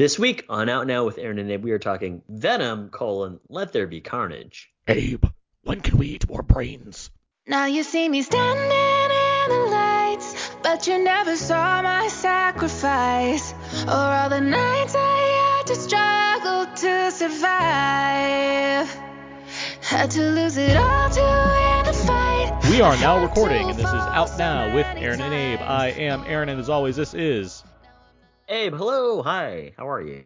This week on Out Now with Aaron and Abe, we are talking Venom, colon, Let There Be Carnage. Abe, when can we eat more brains? Now you see me standing in the lights, but you never saw my sacrifice. Or all the nights I had to struggle to survive. Had to lose it all to win the fight. We are now recording, and this is Out Now with Aaron and Abe. I am Aaron, and as always, this is Abe, hello, hi, how are you?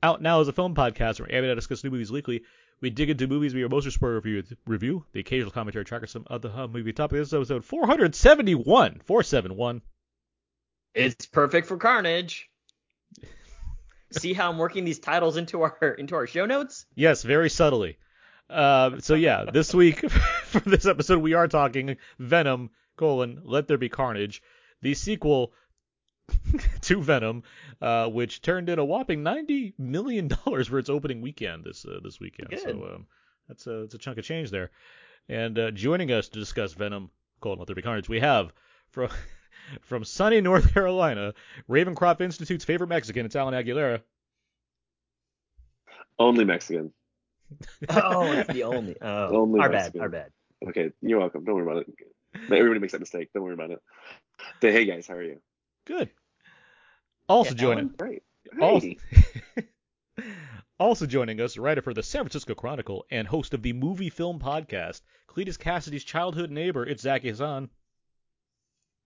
Out Now is a film podcast where Abe and I discuss new movies weekly. We dig into movies we are most spoiler review, review, the occasional commentary track or some other uh, movie topic. This is episode 471. 471. It's perfect for Carnage. See how I'm working these titles into our into our show notes? Yes, very subtly. Uh, so yeah, this week for this episode we are talking Venom: colon Let There Be Carnage, the sequel to Venom, uh, which turned in a whopping ninety million dollars for its opening weekend this uh, this weekend. Good. So um, that's a that's a chunk of change there. And uh, joining us to discuss Venom: colon Let There Be Carnage, we have from from sunny North Carolina, Ravencroft Institute's favorite Mexican, it's Alan Aguilera. Only Mexican. Oh, it's the only. Oh, Only our bad, our bad. Okay, you're welcome. Don't worry about it. Everybody makes that mistake. Don't worry about it. But hey guys, how are you? Good. Also Yeah, joining. Great. Also, Hey. also joining us, writer for the San Francisco Chronicle and host of the Moviefilm Podcast, Cletus Cassidy's childhood neighbor, it's Zach Hasan.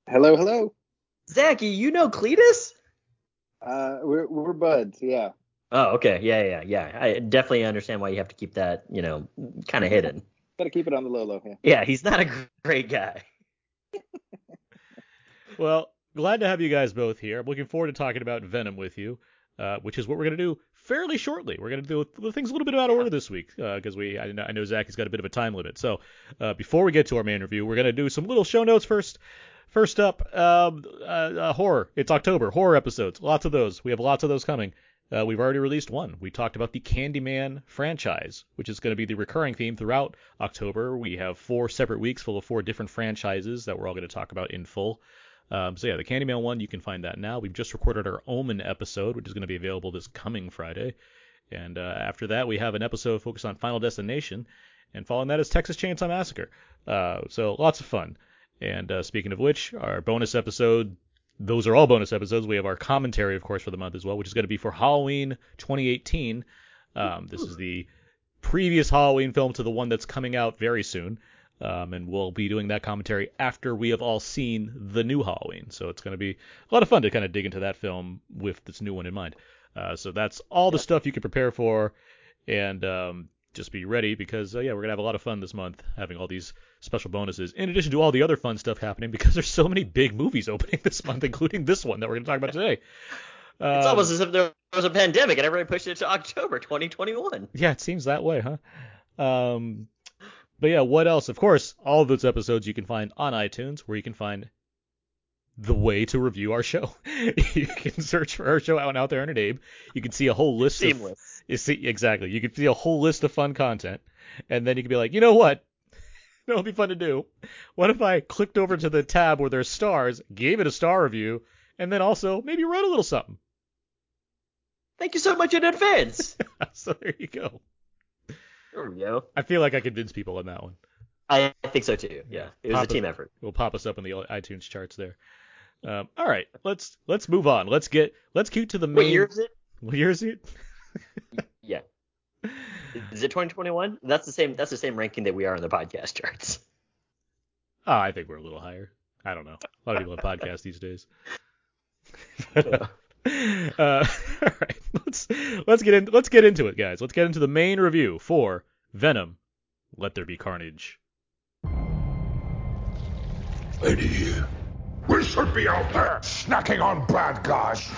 Hello, hello. Zaki, you know Cletus? Uh, we're we're buds. Yeah. Oh, okay, yeah, yeah, yeah. I definitely understand why you have to keep that, you know, kind of hidden. Gotta keep it on the low low. Yeah. Yeah, he's not a great guy. Well, glad to have you guys both here. I'm looking forward to talking about Venom with you, uh, which is what we're going to do fairly shortly. We're going to do things a little bit out of order this week because we I know, I know Zach has got a bit of a time limit. So uh, before we get to our main review, we're going to do some little show notes first. First up, um, uh, uh, horror. It's October. Horror episodes. Lots of those. We have lots of those coming. Uh, we've already released one. We talked about the Candyman franchise, which is going to be the recurring theme throughout October. We have four separate weeks full of four different franchises that we're all going to talk about in full. Um, so yeah, the Candyman one, you can find that now. We've just recorded our Omen episode, which is going to be available this coming Friday. And uh, after that, we have an episode focused on Final Destination, and following that is Texas Chainsaw Massacre. Uh, so lots of fun. And uh, speaking of which, our bonus episode, those are all bonus episodes. We have our commentary, of course, for the month as well, which is going to be for Halloween 2018. Um, this is the previous Halloween film to the one that's coming out very soon. Um, and we'll be doing that commentary after we have all seen the new Halloween. So it's going to be a lot of fun to kind of dig into that film with this new one in mind. Uh, so that's all the stuff you can prepare for, and um, just be ready because uh, yeah, we're gonna have a lot of fun this month having all these special bonuses in addition to all the other fun stuff happening because there's so many big movies opening this month, including this one that we're gonna talk about today. It's Um, almost as if there was a pandemic and everybody pushed it to October 2021. Yeah, it seems that way, huh? Um, but yeah, what else? Of course, all of those episodes you can find on iTunes, where you can find the way to review our show. you can search for our show out and out there in an Abe. You can see a whole list of Seamless. you see exactly. You can see a whole list of fun content, and then you can be like, you know what? That'll be fun to do. What if I clicked over to the tab where there's stars, gave it a star review, and then also maybe wrote a little something? Thank you so much in advance. so there you go. There we go. I feel like I convinced people on that one. I think so too. Yeah, it was a Papa- team effort. It'll pop us up in the iTunes charts there. Um, all right, let's let's move on. Let's get let's get to the main. What year is it? What year is it? Yeah. Is it 2021? That's the same. That's the same ranking that we are on the podcast charts. Oh, I think we're a little higher. I don't know. A lot of people have podcasts these days. But, uh, uh, all right, let's let's get in let's get into it, guys. Let's get into the main review for Venom. Let there be carnage. Lady, we should be out there snacking on bad guys.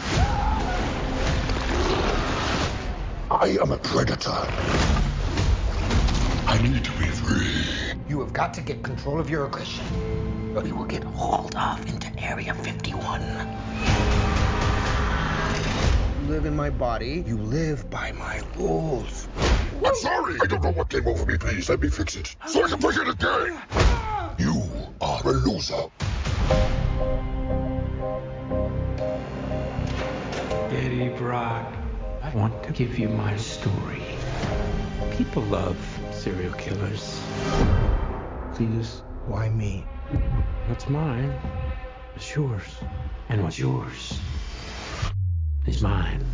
I am a predator. I need to be free. You have got to get control of your aggression. Or you will get hauled off into Area 51. You live in my body. You live by my rules. I'm sorry. I don't know what came over me. Please let me fix it so I can forget again. You are a loser. Eddie Brock. I want to give you my story. People love serial killers. Cletus, why me? What's mine is yours. And what's yours is mine.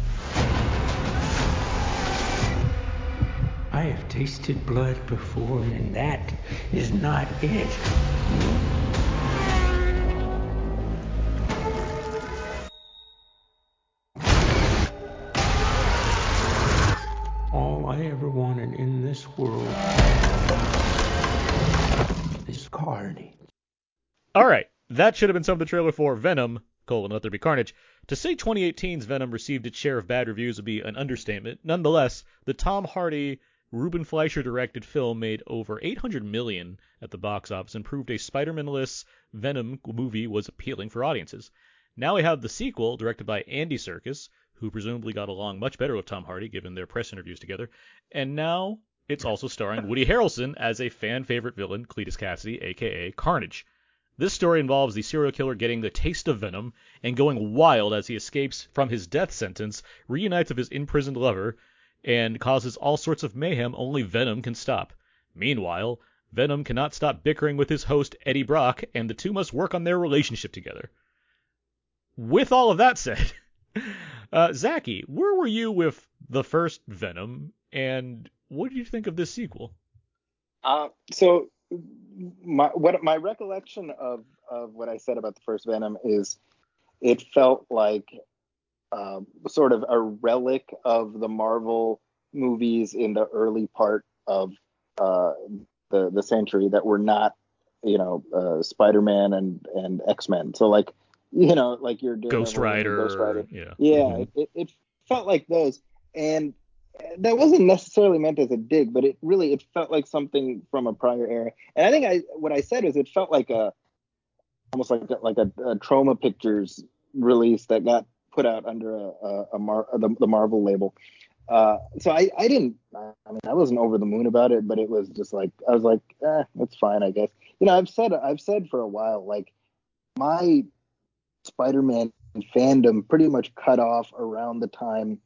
I have tasted blood before, and that is not it. That should have been some of the trailer for Venom: colon Let There Be Carnage. To say 2018's Venom received its share of bad reviews would be an understatement. Nonetheless, the Tom Hardy, Ruben Fleischer directed film made over 800 million at the box office and proved a Spider-Man-less Venom movie was appealing for audiences. Now we have the sequel, directed by Andy Serkis, who presumably got along much better with Tom Hardy given their press interviews together, and now it's also starring Woody Harrelson as a fan favorite villain, Cletus Cassidy, aka Carnage. This story involves the serial killer getting the taste of venom and going wild as he escapes from his death sentence, reunites with his imprisoned lover, and causes all sorts of mayhem only Venom can stop. Meanwhile, Venom cannot stop bickering with his host Eddie Brock, and the two must work on their relationship together. With all of that said, uh, where were you with the first Venom, and what did you think of this sequel? Uh, so my what my recollection of of what I said about the first Venom is it felt like uh, sort of a relic of the Marvel movies in the early part of uh, the the century that were not you know uh, Spider-Man and and X-Men. So like you know like your Ghost Rider, Ghost Rider. yeah, Yeah, Mhm. it, it, it felt like those, and that wasn't necessarily meant as a dig, but it really it felt like something from a prior era. And I think I what I said is it felt like a almost like a, like a, a Troma Pictures release that got put out under a, a, a Mar, the, the Marvel label. Uh, so I, I didn't I mean I wasn't over the moon about it, but it was just like I was like eh, it's fine I guess. You know I've said I've said for a while like my Spider-Man fandom pretty much cut off around the time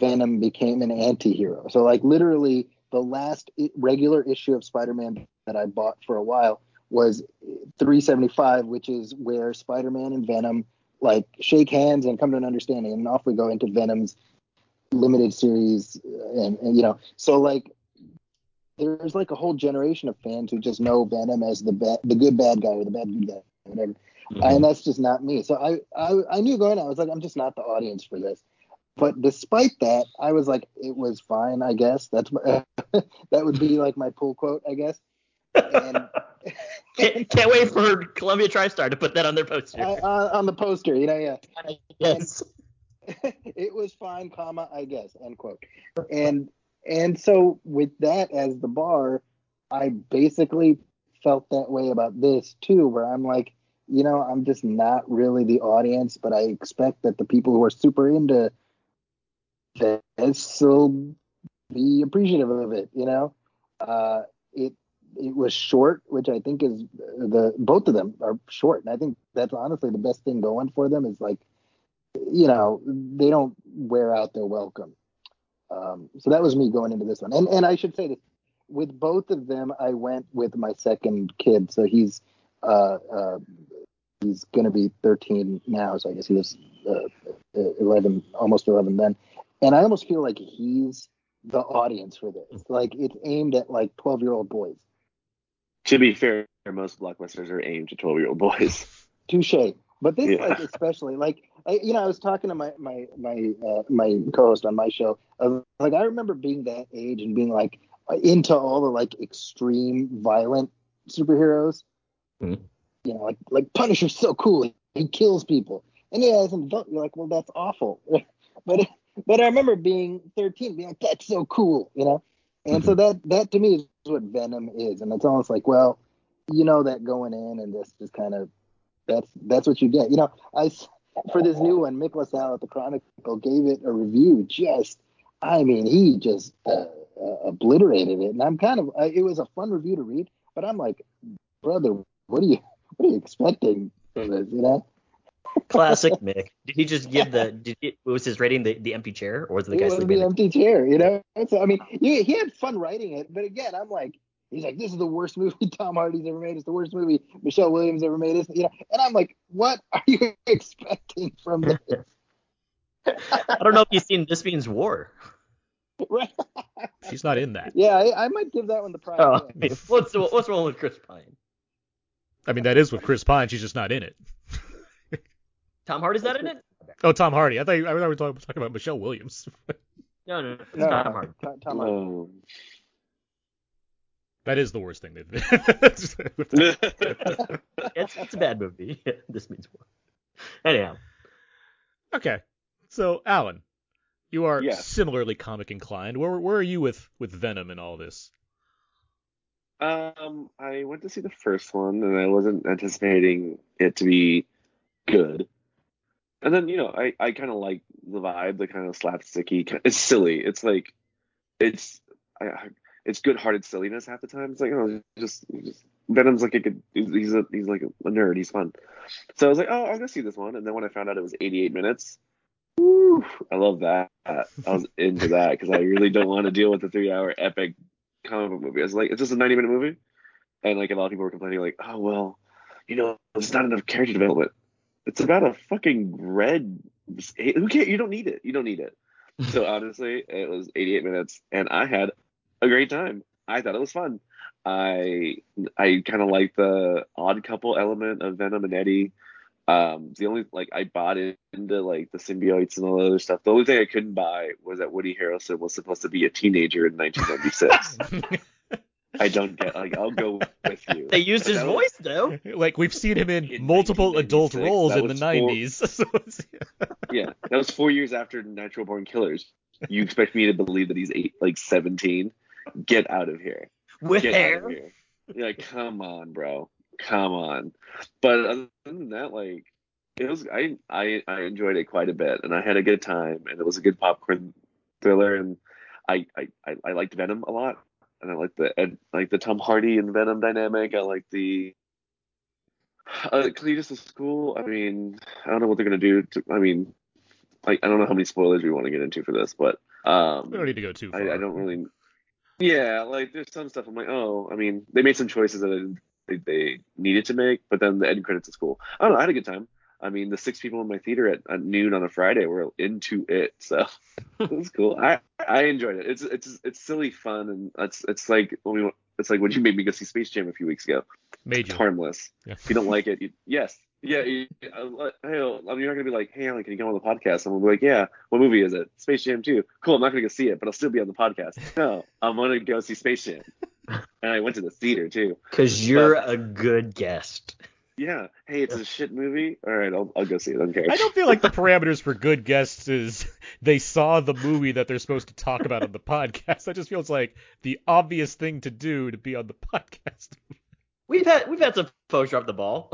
Venom became an anti-hero. So like literally the last regular issue of Spider-Man that I bought for a while was 375, which is where Spider-Man and Venom like shake hands and come to an understanding, and off we go into Venom's limited series, uh, and, and you know, so like there's like a whole generation of fans who just know Venom as the bad, the good bad guy or the bad good guy, whatever. And that's just not me. So I, I I knew going. I was like, I'm just not the audience for this. But despite that, I was like, it was fine. I guess that's my, that would be like my pull quote, I guess. And Can't, can't wait for Columbia TriStar to put that on their poster. I, on, on the poster, you know, yeah. yes. it was fine, comma, I guess, end quote. And and so with that as the bar, I basically felt that way about this too, where I'm like, you know, I'm just not really the audience, but I expect that the people who are super into this will be appreciative of it, you know. Uh, it it was short, which I think is the both of them are short, and I think that's honestly the best thing going for them is like you know, they don't wear out their welcome. Um, so that was me going into this one. And and I should say this with both of them, I went with my second kid. So he's uh, uh, he's to be 13 now. So I guess he was uh, 11, almost 11 then. And I almost feel like he's the audience for this. Like it's aimed at like 12 year old boys. To be fair, most blockbusters are aimed at 12 year old boys. Touche. But this, Yeah. like, especially, like, I, you know, I was talking to my my my uh, my co-host on my show. I was like, I remember being that age and being like into all the like extreme violent superheroes. Mhm. You know, like like Punisher's so cool. He kills people. And yeah, as an adult, you're like, well, that's awful. but but I remember being 13, being like, that's so cool. You know. And so that that to me is what Venom is, and it's almost like, well, you know that going in, and this just kind of that's that's what you get. You know, I for this new one, Mick LaSalle at the Chronicle gave it a review. Just, I mean, he just uh, uh, obliterated it, and I'm kind of. Uh, it was a fun review to read, but I'm like, brother, what are you what are you expecting from this? You know? Classic Mick. Did he just give the? Did he, was his rating the, the empty chair, or was it the it guy was sleeping? the empty chair, you know. So I mean, he, he had fun writing it, but again, I'm like, he's like, this is the worst movie Tom Hardy's ever made. It's the worst movie Michelle Williams ever made. It's, you know, and I'm like, what are you expecting from this? I don't know if you've seen This Means War. right? She's not in that. Yeah, I, I might give that one the prize. Oh, I mean, what's what's wrong with Chris Pine? I mean, that is with Chris Pine. She's just not in it. Tom Hardy's not in it? Oh, Tom Hardy. I thought you, I thought we were talking, talking about Michelle Williams. No, no, no. It's No, Tom Hardy. Tom, Tom Hardy. That is the worst thing they've. It's, it's a bad movie. this means war. Anyhow, okay, so Alan, you are Yes. similarly comic inclined. Where where are you with with Venom and all this? Um, I went to see the first one, and I wasn't anticipating it to be good. And then, you know, I, I kind of like the vibe, the kind of slapsticky. It's silly. It's like, it's, I, it's good-hearted silliness half the time. It's like, oh, just, just Venom's like a good, he's a, he's like a nerd. He's fun. So I was like, oh, I'm gonna see this one. And then when I found out it was 88 minutes, woo, I love that. I was into that because I really don't want to deal with the three-hour epic comic book movie. I was like, it's just a 90 minute movie. And like a lot of people were complaining, like, oh, well, you know, there's not enough character development. It's about a fucking red. Who cares? You don't need it. You don't need it. So honestly, it was 88 minutes and I had a great time. I thought it was fun. I I kind of like the odd couple element of Venom and Eddie. Um, the only like I bought into like the symbiotes and all the other stuff. The only thing I couldn't buy was that Woody Harrelson was supposed to be a teenager in 1996. I don't get like I'll go with you. they used his That was- voice though. like we've seen him in, In multiple adult roles in the was four- 90s. Yeah, that was four years after Natural Born Killers. You expect me to believe that he's eight, like 17? Get out of here. With Get out hair. of here. You're like, come on, bro. Come on. But other than that, like, it was I I I enjoyed it quite a bit, and I had a good time, and it was a good popcorn thriller, and I I I, I liked Venom a lot, and I liked the Ed, like the Tom Hardy and Venom dynamic. I like the uh, Cletus is cool. I mean, I don't know what they're gonna do. To, I mean, like I don't know how many spoilers we want to get into for this, but um, we don't need to go too far. I, I don't really. Yeah, like there's some stuff I'm like, oh, I mean, they made some choices that I didn't they needed to make, but then the end credits is cool. I don't know, I had a good time. I mean, the six people in my theater at, at noon on a Friday were into it, so it was cool. I I enjoyed it. It's it's it's silly fun, and it's it's like when we it's like when you made me go see Space Jam a few weeks ago. Made It's you. harmless. Yeah. If you don't like it, you, yes, yeah. You, uh, hey, you're not gonna be like, hey, Alan, can you come on the podcast? I'm gonna be like, yeah. What movie is it? Space Jam 2. Cool. I'm not gonna go see it, but I'll still be on the podcast. No, I'm gonna go see Space Jam. And I went to the theater too. Because you're a good guest. Yeah. Hey, it's a shit movie. All right, I'll, I'll go see it. I don't care. I don't feel like the parameters for good guests is they saw the movie that they're supposed to talk about on the podcast. That just feels like the obvious thing to do to be on the podcast. We've had we've had some folks drop the ball.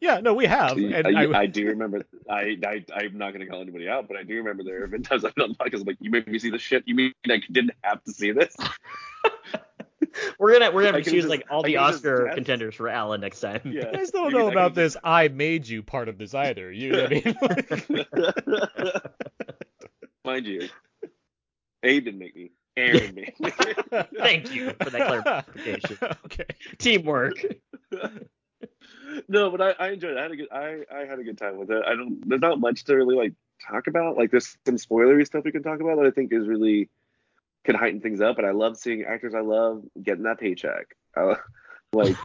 Yeah, no, we have. And I, I, I do remember. I, I I'm not gonna call anybody out, but I do remember there have been times I've been on the podcast I'm like, you made me see this shit. You mean I didn't have to see this? We're gonna we're gonna I choose just- like all I the could've just Oscar contenders for Alan next time. Yeah. you guys don't You know mean I about could've this I made you part of this either. You know what I mean? Mind you, Abe didn't make me. Aaron made me. Thank you for that clarification. okay. Teamwork. no, but I, I enjoyed it. I had a good I, I had a good time with it. I don't there's not much to really like talk about. Like there's some spoilery stuff we can talk about that I think is really can heighten things up. And I love seeing actors I love getting that paycheck. I, uh, like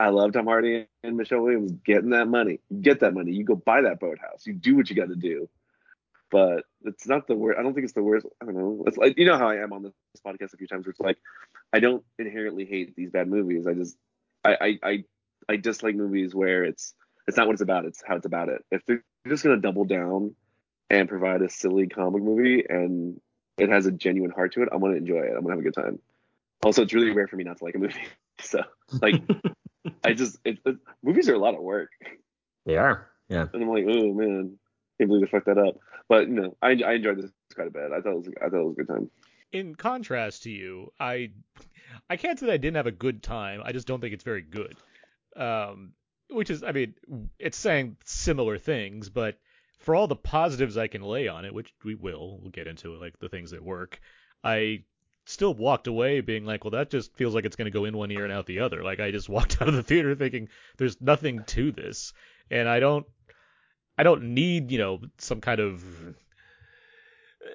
I love Tom Hardy and Michelle Williams getting that money. Get that money. You go buy that boathouse. You do what you got to do. But it's not the worst. I don't think it's the worst. I don't know. It's like you know how I am on this podcast a few times. Where it's like I don't inherently hate these bad movies. I just I I I, I dislike movies where it's it's not what it's about. It's how it's about it. If they're just gonna double down and provide a silly comic movie and it has a genuine heart to it, I'm gonna enjoy it. I'm gonna have a good time. Also, it's really rare for me not to like a movie. So like I just it, it, movies are a lot of work, They are. Yeah. and I'm like, oh man, can't believe they fucked that up. But you know, I I enjoyed this quite a bit. I thought it was I thought it was a good time. In contrast to you, I I can't say that I didn't have a good time. I just don't think it's very good. Um, which is, I mean, it's saying similar things, but for all the positives I can lay on it, which we will, we'll get into like the things that work, I still walked away being like, well, that just feels like it's going to go in one ear and out the other. Like I just walked out of the theater thinking there's nothing to this, and I don't, I don't need you know some kind of,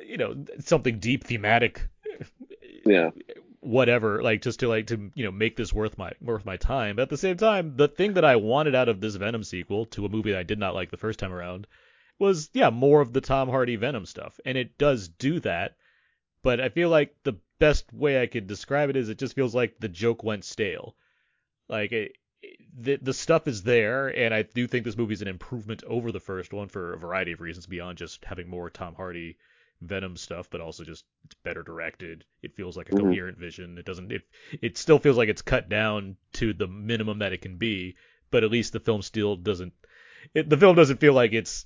you know, something deep thematic Yeah. whatever like just to like to you know make this worth my worth my time but at the same time the thing that i wanted out of this venom sequel to a movie that i did not like the first time around was yeah more of the tom hardy venom stuff and it does do that but i feel like the best way i could describe it is it just feels like the joke went stale like it, the the stuff is there and i do think this movie is an improvement over the first one for a variety of reasons beyond just having more tom hardy Venom stuff, but also just it's better directed. It feels like a Mhm. coherent vision. It doesn't. It it still feels like it's cut down to the minimum that it can be, but at least the film still doesn't. It, the film doesn't feel like it's.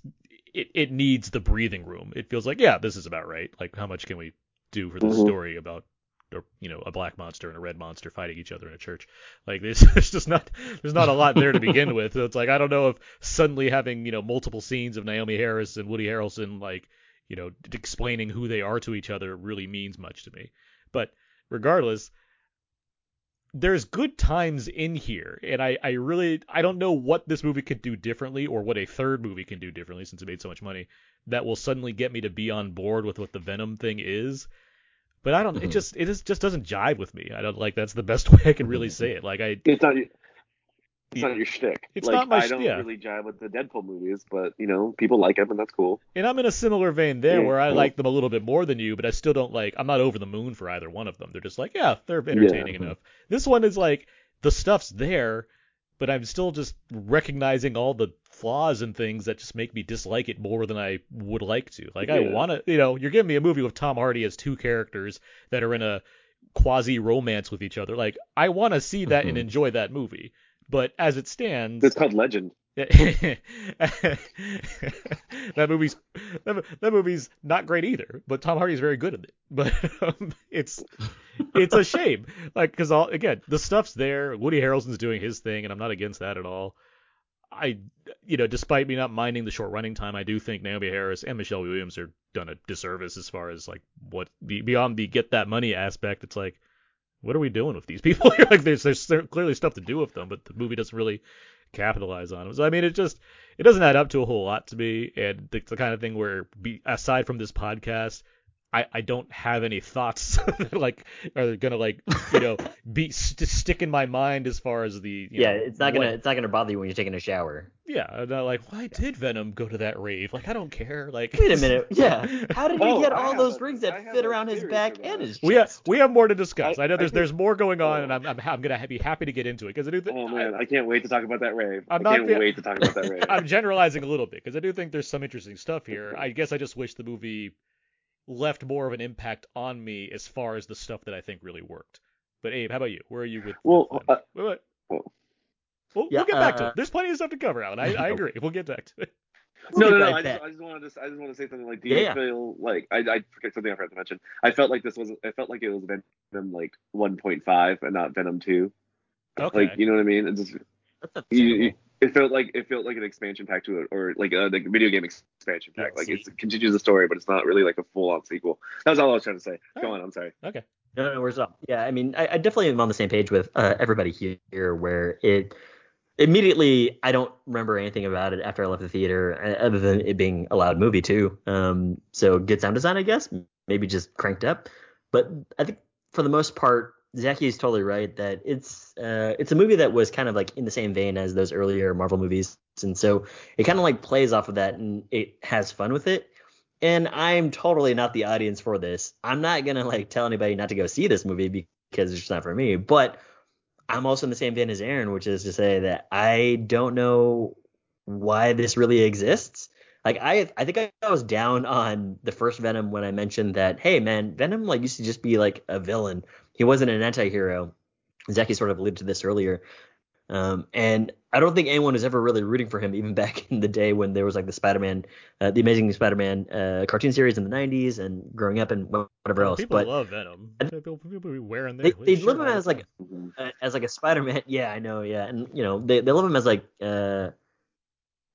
It, it needs the breathing room. It feels like yeah, this is about right. Like how much can we do for this Mhm. story about or you know a black monster and a red monster fighting each other in a church like this there's just not there's not a lot there to begin with so it's like i don't know if suddenly having you know multiple scenes of naomie harris and woody harrelson like you know d- explaining who they are to each other really means much to me but regardless there's good times in here and I, I really i don't know what this movie could do differently or what a third movie can do differently since it made so much money that will suddenly get me to be on board with what the venom thing is but i don't it Mhm. just it is, just doesn't jive with me i don't like that's the best way i can really say it like i It's not. It's not your shtick. It's like, not my I don't yeah. really jive with the Deadpool movies, but you know, people like them, and that's cool. And I'm in a similar vein there Yeah, where I cool. like them a little bit more than you, but I still don't like I'm not over the moon for either one of them. They're just like, yeah, they're entertaining enough. This one is like the stuff's there, but I'm still just recognizing all the flaws and things that just make me dislike it more than I would like to. Like I want to, you know, you're giving me a movie with Tom Hardy as two characters that are in a quasi romance with each other. Like I want to see that and Mhm. enjoy that movie. But as it stands, It's called Legend. that movie's that, that movie's not great either, but Tom Hardy's very good at it. But um, it's it's a shame, like because all again the stuff's there. Woody Harrelson's doing his thing, and I'm not against that at all. I you know despite me not minding the short running time, I do think Naomie Harris and Michelle Williams are done a disservice as far as like what beyond the get that money aspect. It's like what are we doing with these people? like there's there's clearly stuff to do with them, but the movie doesn't really capitalize on them. So I mean, it just it doesn't add up to a whole lot to me, and it's the kind of thing where, be, aside from this podcast, I, I don't have any thoughts that like are gonna like you know be st- stick in my mind as far as the you yeah, know, it's not gonna what- it's not gonna bother you when you're taking a shower. yeah I'm not like why did Venom go to that rave like I don't care like Wait a minute. Yeah. How did he Oh, get I all have those a- rings that fit around his back and that. his we have chest? we have more to discuss. I, I- know I there's think- there's more going oh. on, Oh. and I'm I'm, I'm gonna be happy to get into it because I do think Oh man, I can't wait to talk about that rave. I'm I can't the- wait to talk about that rave. I'm generalizing a little bit because I do think there's some interesting stuff here. I guess I just wish the movie left more of an impact on me as far as the stuff that I think really worked. But Abe, how about you? Where are you with? Well, uh, wait, wait. well- We'll, Yeah, we'll get back to uh, it. There's plenty of stuff to cover, Alan. I, I agree. We'll get back to it. no, no, We'll no. get I right just. I just wanted to, I just want to say something like, do Yeah, you yeah. feel like I, I forget something I forgot to mention. I felt like this was, I felt like it was Venom like 1.5 and not Venom 2. Okay. Like, you know what I mean? It just, That's not you, you- it felt like it felt like an expansion pack to it, or like a like video game expansion pack. Yeah, like see. it continues the story, but it's not really like a full on sequel. That was all I was trying to say. Go Alright. on, I'm sorry. okay. No, no, where's up? Yeah, I mean, I, I definitely am on the same page with uh, everybody here, where it immediately I don't remember anything about it after I left the theater, uh, other than it being a loud movie too. Um, so good sound design, I guess, maybe just cranked up. But I think for the most part, Zaki is totally right that it's uh, it's a movie that was kind of like in the same vein as those earlier Marvel movies, and so it kind of like plays off of that and it has fun with it. And I'm totally not the audience for this. I'm not gonna like tell anybody not to go see this movie because it's just not for me. But I'm also in the same vein as Aaron, which is to say that I don't know why this really exists. Like I, I think I was down on the first Venom when I mentioned that, hey man, Venom like used to just be like a villain. He wasn't an anti-hero. Zaki sort of alluded to this earlier. Um, and I don't think anyone was ever really rooting for him, even back in the day when there was like the Spider-Man, uh, the Amazing Spider-Man uh, cartoon series in the '90s and growing up and whatever else. People but love Venom. People, people be wearing they, their they shit love him as like uh, as like a Spider-Man. Yeah, I know. Yeah, and you know they they love him as like uh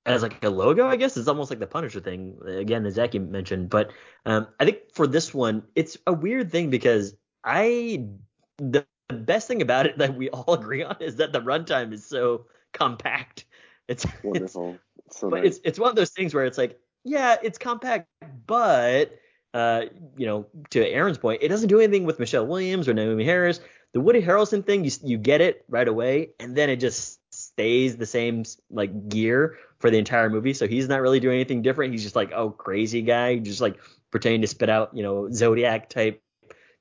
as like a logo. I guess it's almost like the Punisher thing again, as Zach mentioned. But um, I think for this one, it's a weird thing because I the, the best thing about it that we all agree on is that the runtime is so compact. It's it's Wonderful. so but nice. it's it's one of those things where it's like, yeah, it's compact, but uh, you know, to Aaron's point, it doesn't do anything with Michelle Williams or Naomie Harris. The Woody Harrelson thing, you you get it right away, and then it just stays the same like gear for the entire movie. So he's not really doing anything different. He's just like, oh, crazy guy, just like pretending to spit out, you know, Zodiac type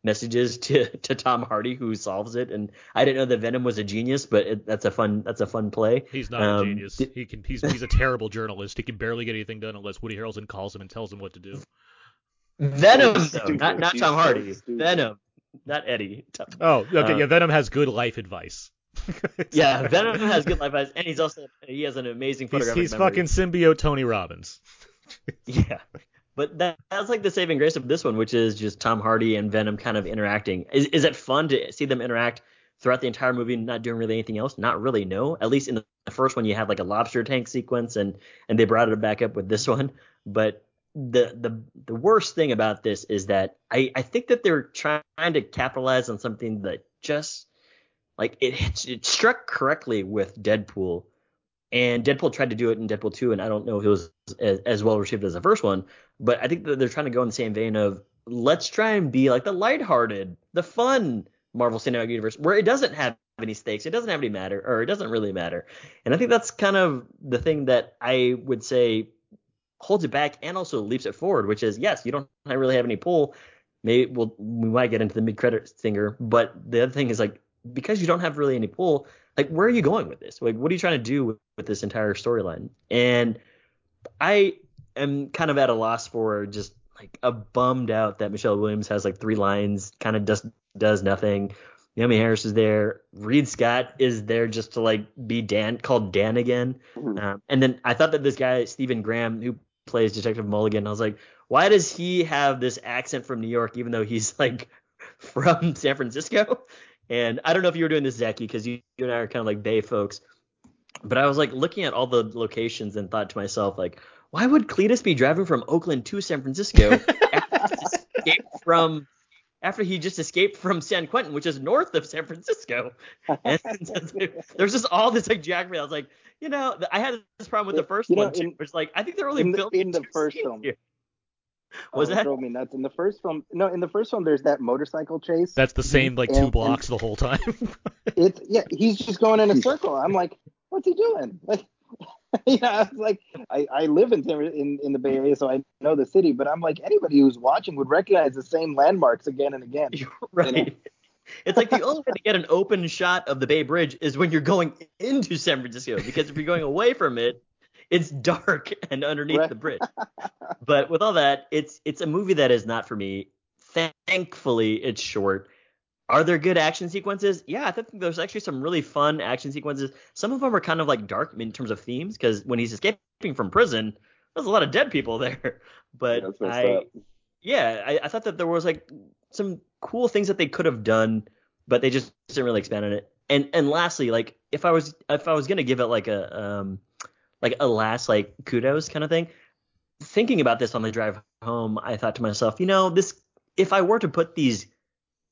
messages to to Tom Hardy who solves it. And I didn't know that Venom was a genius, but it, that's a fun that's a fun play. He's not Um, a genius. di- he can. He's he's a terrible journalist. He can barely get anything done unless Woody Harrelson calls him and tells him what to do. Venom, though, not not He's Tom Hardy. stupid. Venom, not Eddie. Tom- Oh, okay. Uh, yeah, Venom has good life advice. Yeah, Venom has good life advice, and he's also he has an amazing He's, photographic he's memory. fucking symbiote Tony Robbins. Yeah. But that, that's like the saving grace of this one, which is just Tom Hardy and Venom kind of interacting. Is is it fun to see them interact throughout the entire movie not doing really anything else? Not really, no. At least in the first one you had like a lobster tank sequence and and they brought it back up with this one. But the the the worst thing about this is that I I think that they're trying to capitalize on something that just like it it struck correctly with Deadpool and Deadpool tried to do it in Deadpool 2, and I don't know if it was as, as well received as the first one, but I think that they're trying to go in the same vein of let's try and be like the lighthearted, the fun Marvel Cinematic Universe, where it doesn't have any stakes, it doesn't have any matter, or it doesn't really matter. And I think that's kind of the thing that I would say holds it back and also leaps it forward, which is yes, you don't really have any pull. Maybe we'll we might get into the mid credit singer, but the other thing is like because you don't have really any pull, like where are you going with this? Like what are you trying to do with, with this entire storyline? And I am kind of at a loss for just like a bummed out that Michelle Williams has like three lines, kind of does does nothing. Naomie Harris is there. Reid Scott is there just to like be Dan called Dan again. Mhm. Um, and then I thought that this guy Stephen Graham who plays Detective Mulligan, I was like, why does he have this accent from New York even though he's like from San Francisco? And I don't know if you were doing this, Zaki, because you, you and I are kind of like Bay folks. But I was like looking at all the locations and thought to myself, like, why would Cletus be driving from Oakland to San Francisco after he just escaped from after he just escaped from San Quentin, which is north of San Francisco? And there's just all this like geography. I was like, you know, I had this problem with the first You know, one too. in- which like I think they're only in the- in the first film. here. Was Oh, it that? drove me nuts. In the first film, no, in the first film, there's that motorcycle chase. That's the same like two blocks the whole time. It's yeah, he's just going in a circle. I'm like, what's he doing? Like, you know, I was like, I, I live in, San- in in the Bay Area, so I know the city. But I'm like, anybody who's watching would recognize the same landmarks again and again. You're right. It's like the only way to get an open shot of the Bay Bridge is when you're going into San Francisco, because if you're going away from it, it's dark and underneath Right. the bridge. But with all that, it's it's a movie that is not for me. Thankfully, it's short. Are there good action sequences? Yeah, I think there's actually some really fun action sequences. Some of them are kind of like dark in terms of themes, because when he's escaping from prison, there's a lot of dead people there. But That's I, up. yeah, I, I thought that there was like some cool things that they could have done, but they just didn't really expand on it. And and lastly, like if I was if I was gonna give it like a um like a last like kudos kind of thing, thinking about this on the drive home, I thought to myself, you know, this if I were to put these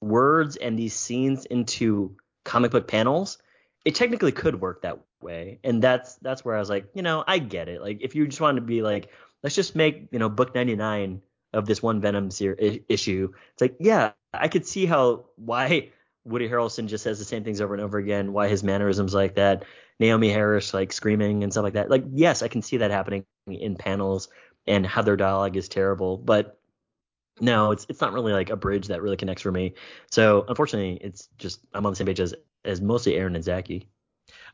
words and these scenes into comic book panels, it technically could work that way. And that's that's where I was like, you know, I get it. Like if you just want to be like, let's just make, you know, book 99 of this one Venom ser- issue. It's like, yeah, I could see how why Woody Harrelson just says the same things over and over again, why his mannerisms like that, Naomie Harris like screaming and stuff like that. Like, yes, I can see that happening in panels and how their dialogue is terrible, but no, it's it's not really like a bridge that really connects for me. So unfortunately, it's just I'm on the same page as as mostly Aaron and Zaki.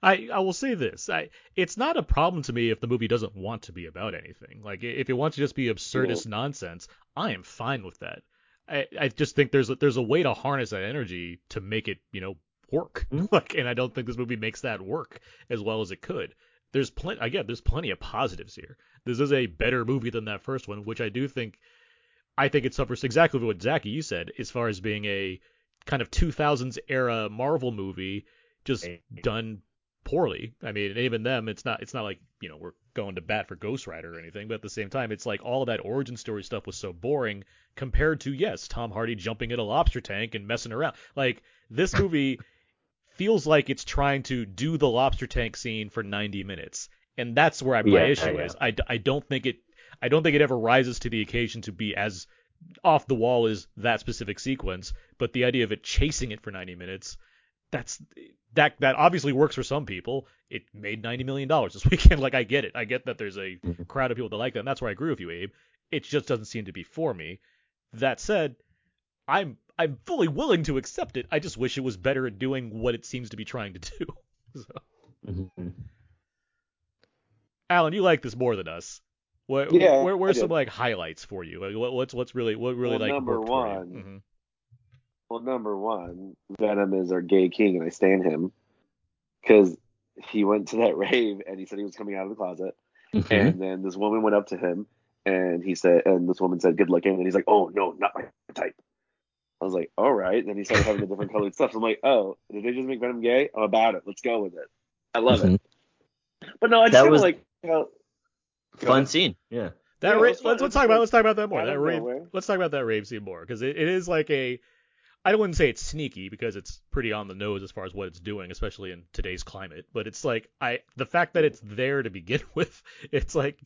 I, I will say this. I it's not a problem to me if the movie doesn't want to be about anything. Like if it wants to just be absurdist nonsense, I am fine with that. I, I just think there's a, there's a way to harness that energy to make it, you know, work. Mhm. Like, and I don't think this movie makes that work as well as it could. There's plenty again, there's plenty of positives here. This is a better movie than that first one, which I do think I think it suffers exactly what Zaki you said, as far as being a kind of 2000s era Marvel movie, just done poorly. I mean, even them, it's not it's not like you know we're going to bat for Ghost Rider or anything, but at the same time, it's like all of that origin story stuff was so boring compared to yes, Tom Hardy jumping in a lobster tank and messing around. Like this movie feels like it's trying to do the lobster tank scene for 90 minutes, and that's where I, my Yeah, issue yeah. is. I, I don't think it I don't think it ever rises to the occasion to be as off the wall as that specific sequence, but the idea of it chasing it for 90 minutes, that's that that obviously works for some people. It made 90 million dollars this weekend. Like I get it. I get that there's a Mhm. crowd of people that like that. And that's where I agree with you, Abe. It just doesn't seem to be for me. That said, I'm I'm fully willing to accept it. I just wish it was better at doing what it seems to be trying to do. So, Mhm. Alan, you like this more than us. What, Yeah, where, where's some like highlights for you? Like, what, what's what's really what really Well, like number worked for you? one, Mhm. Well, number one, Venom is our gay king, and I stand him because he went to that rave and he said he was coming out of the closet, Mhm. and then this woman went up to him and he said, and this woman said, "Good looking," and he's like, "Oh no, not my type." I was like, "All right." And then he started having the different colored stuff. So I'm like, "Oh, did they just make Venom gay? I'm about it. Let's go with it. I love Mhm. it." But no, I just That kind of was- like how Fun scene. Yeah. That Yeah, ra- it's fun. let's let's talk about let's talk about that more. That of rave, let's talk about that rave scene more because it, it is like a I wouldn't say it's sneaky because it's pretty on the nose as far as what it's doing, especially in today's climate. But it's like I the fact that it's there to begin with, it's like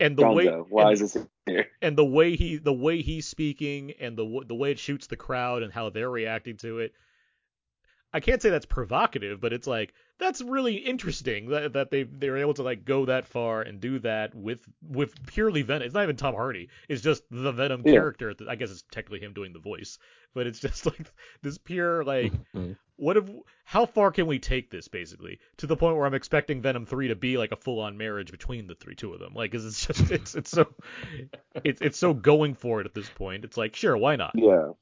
and the way Why and, is this here? and the way he the way he's speaking and the the way it shoots the crowd and how they're reacting to it. I can't say that's provocative, but it's like that's really interesting that, that they they're able to like go that far and do that with with purely Venom. It's not even Tom Hardy. It's just the Venom Yeah. character. I guess it's technically him doing the voice, but it's just like this pure like Mhm. what if how far can we take this basically to the point where I'm expecting Venom 3 to be like a full on marriage between the three two of them like 'cause it's just it's it's so it's it's so going for it at this point it's like sure why not Yeah.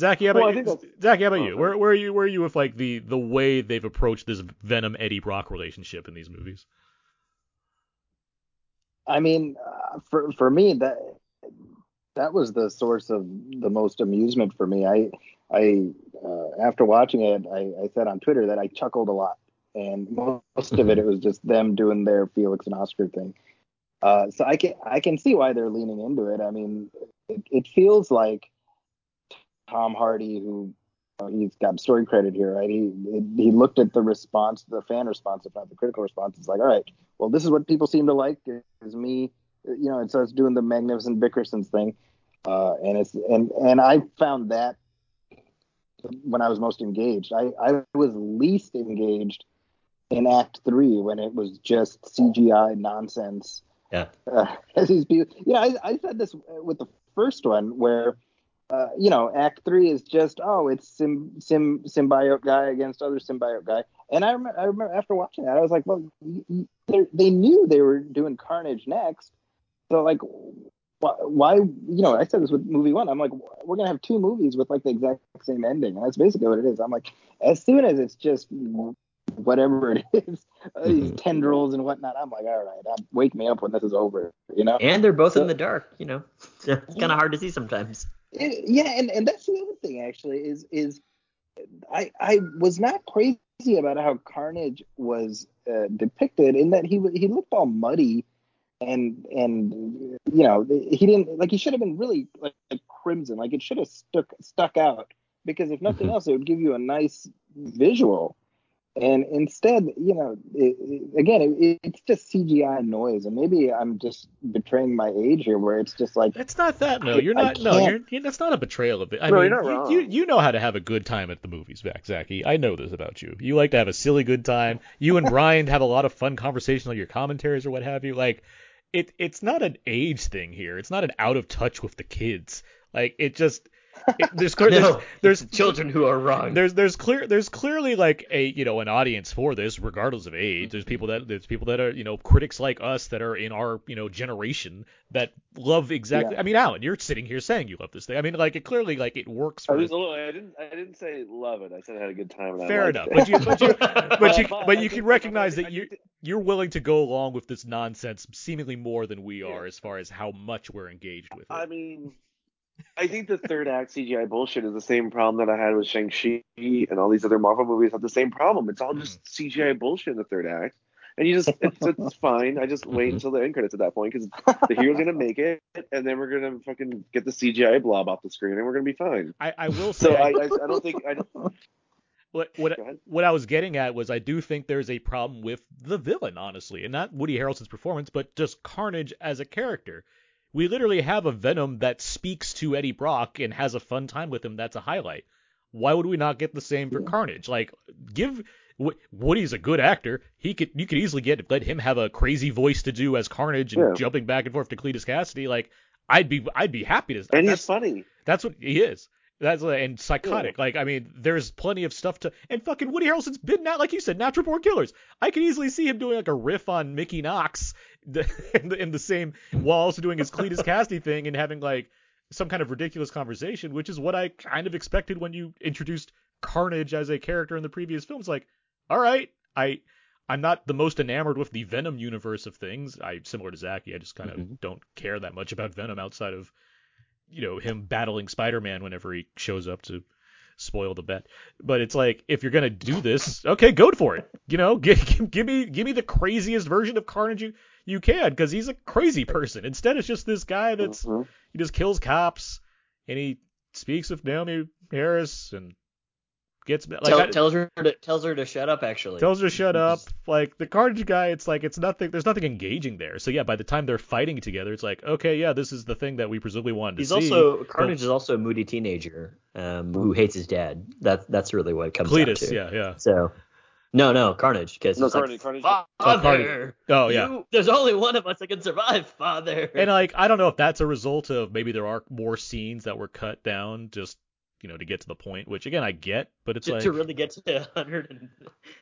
Zaki how about Well, I you? think that's- Zaki how about oh, you where where are you where are you with like the the way they've approached this Venom Eddie Brock relationship in these movies I mean, uh, for for me that that was the source of the most amusement for me. I I uh, after watching it, I, I said on Twitter that I chuckled a lot, and most of it it was just them doing their Felix and Oscar thing. Uh, so I can I can see why they're leaning into it. I mean, it, it feels like Tom Hardy, who you he's got story credit here, right? He he looked at the response, the fan response, if not the critical response. It's like, all right, well, this is what people seem to like. Is me, you know, and starts doing the magnificent Bickersons thing, uh, and it's and and I found that when I was most engaged. I I was least engaged in Act Three when it was just CGI nonsense. Yeah. Uh, as these people, you know, I, I said this with the first one where uh, you know, Act Three is just oh, it's sim, sim symbiote guy against other symbiote guy, and I remember, I remember after watching that, I was like, well, they they knew they were doing Carnage next, so like, why, why, you know, I said this with movie one, I'm like, we're gonna have two movies with like the exact same ending, and that's basically what it is. I'm like, as soon as it's just whatever it is, these Mhm. tendrils and whatnot, I'm like, all right, wake me up when this is over, you know. And they're both So- in the dark. You know, it's kind of hard to see sometimes. It- yeah, and, and that's the other thing actually is is I I was not crazy about how Carnage was uh, depicted in that he he looked all muddy and and you know he didn't like he should have been really like, like crimson like it should have stuck stuck out because if nothing Mhm. else it would give you a nice visual and instead you know it, it- again it, it's just CGI noise and maybe I'm just betraying my age here where it's just like It's not that. No, you're I not. No, can't- you're, you're. That's not a betrayal of it. I No, mean, you're not you, wrong. you you know how to have a good time at the movies, Zach Zaki. I know this about you. You like to have a silly good time. You and Brian have a lot of fun conversations on your commentaries or what have you. Like, it it's not an age thing here. It's not an out of touch with the kids. Like, it just it- there's clear, there's, no, there's it's children who are wrong. there's there's clear there's clearly like a you know an audience for this regardless of age mm-hmm. there's people that there's people that are you know critics like us that are in our you know generation that love exactly Yeah. i mean alan you're sitting here saying you love this thing i mean like it clearly like it works I, for was, I didn't. I didn't say love it. I said I had a good time. And I fair liked enough it. but you but you but you But but you can recognize that you you're willing to go along with this nonsense seemingly more than we are Yeah. as far as how much we're engaged with it I mean, I think the third act CGI bullshit is the same problem that I had with Shang Chi and all these other Marvel movies have the same problem. It's all just CGI bullshit in the third act, and you just it's, it's fine. I just wait Mhm. until the end credits at that point because the hero's gonna make it, and then we're gonna fucking get the CGI blob off the screen, and we're gonna be fine. I, I will So say I, I, I don't think I don't, What what what I was getting at was I do think there's a problem with the villain, honestly, and not Woody Harrelson's performance, but just Carnage as a character. We literally have a Venom that speaks to Eddie Brock and has a fun time with him. That's a highlight. Why would we not get the same for Carnage? Like, give Woody's a good actor. He could you could easily get let him have a crazy voice to do as Carnage and Yeah. jumping back and forth to Cletus Kasady. Like, I'd be I'd be happy to. and he's funny. that's what he is. That's and psychotic. Like I mean, there's plenty of stuff to. And fucking Woody Harrelson's been not like you said, natural born killers. I can easily see him doing like a riff on Mickey Knox in the, in the same while also doing his Cletus Kasady thing and having like some kind of ridiculous conversation, which is what I kind of expected when you introduced Carnage as a character in the previous films. Like, all right, I. I'm not the most enamored with the Venom universe of things. I similar to Zaki, I just kind of Mhm. don't care that much about Venom outside of you know him battling Spider-Man whenever he shows up to spoil the bet. But it's like if you're gonna do this, okay, go for it. You know, give, give me give me the craziest version of Carnage you, you can, because he's a crazy person. Instead, it's just this guy that's Mhm. he just kills cops and he speaks with Naomie Harris and gets like Tell, I- tells her to, tells her to shut up. Actually, tells her to shut up. Like the Carnage guy, it's like it's nothing. There's nothing engaging there. So yeah, by the time they're fighting together, it's like okay, yeah, this is the thing that we presumably wanted to He's see. also Carnage is also a moody teenager um, who hates his dad. That's that's really what it comes down Cletus, to. yeah, yeah. So, no, no, Carnage, because No, Carnage- like, Carnage- father, Oh, Carnage. Oh yeah. you- there's only one of us that can survive, father. And like I don't know if that's a result of maybe there are more scenes that were cut down just you know to get to the point, which again I get, but it's to, like to really get to 100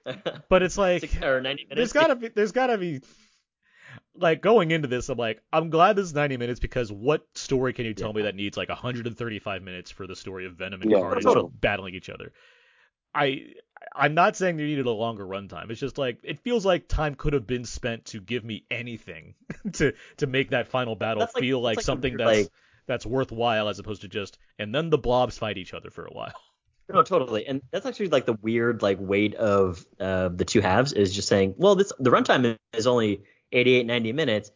and but it's like six or 90 minutes. there's gotta be there's gotta be like going into this I'm like I'm glad this is 90 minutes because what story can you tell me that needs like 135 minutes for the story of Venom and Yeah, Carnage totally. battling each other. I I'm not saying they needed a longer runtime. It's just like it feels like time could have been spent to give me anything to to make that final battle That's feel like, that's like something when that's like- that's worthwhile as opposed to just and then the blobs fight each other for a while. No, totally, and that's actually like the weird like weight of uh, the two halves is just saying, well, this the runtime is only 88, 90 minutes,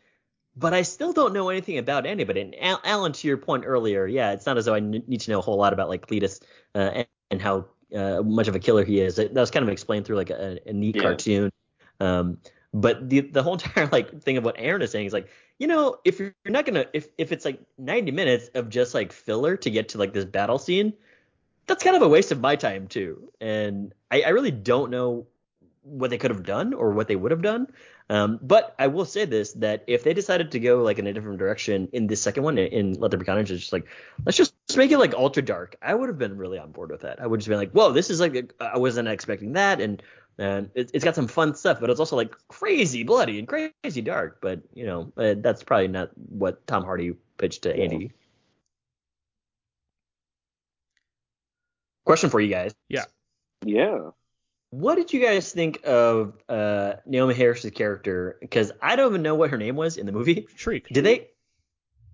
but I still don't know anything about anybody. And Al- Alan, to your point earlier, yeah, it's not as though I n- need to know a whole lot about like Cletus uh, and, and how uh, much of a killer he is. That was kind of explained through like a, a neat Yeah. cartoon. Um, but the the whole entire like thing of what Aaron is saying is like, you know, if you're not gonna if if it's like 90 minutes of just like filler to get to like this battle scene, that's kind of a waste of my time too. And I, I really don't know what they could have done or what they would have done. Um, but I will say this: that if they decided to go like in a different direction in this second one, in Let There Be Carnage, just like let's just, make it like ultra dark. I would have been really on board with that. I would just be like, whoa, this is like I wasn't expecting that, and and it, it's got some fun stuff, but it's also like crazy bloody and crazy dark. But you know, uh, that's probably not what Tom Hardy pitched to Andy. Question for you guys. Yeah. Yeah. What did you guys think of uh, Naomie Harris's character? Because I don't even know what her name was in the movie. Shriek. Did they?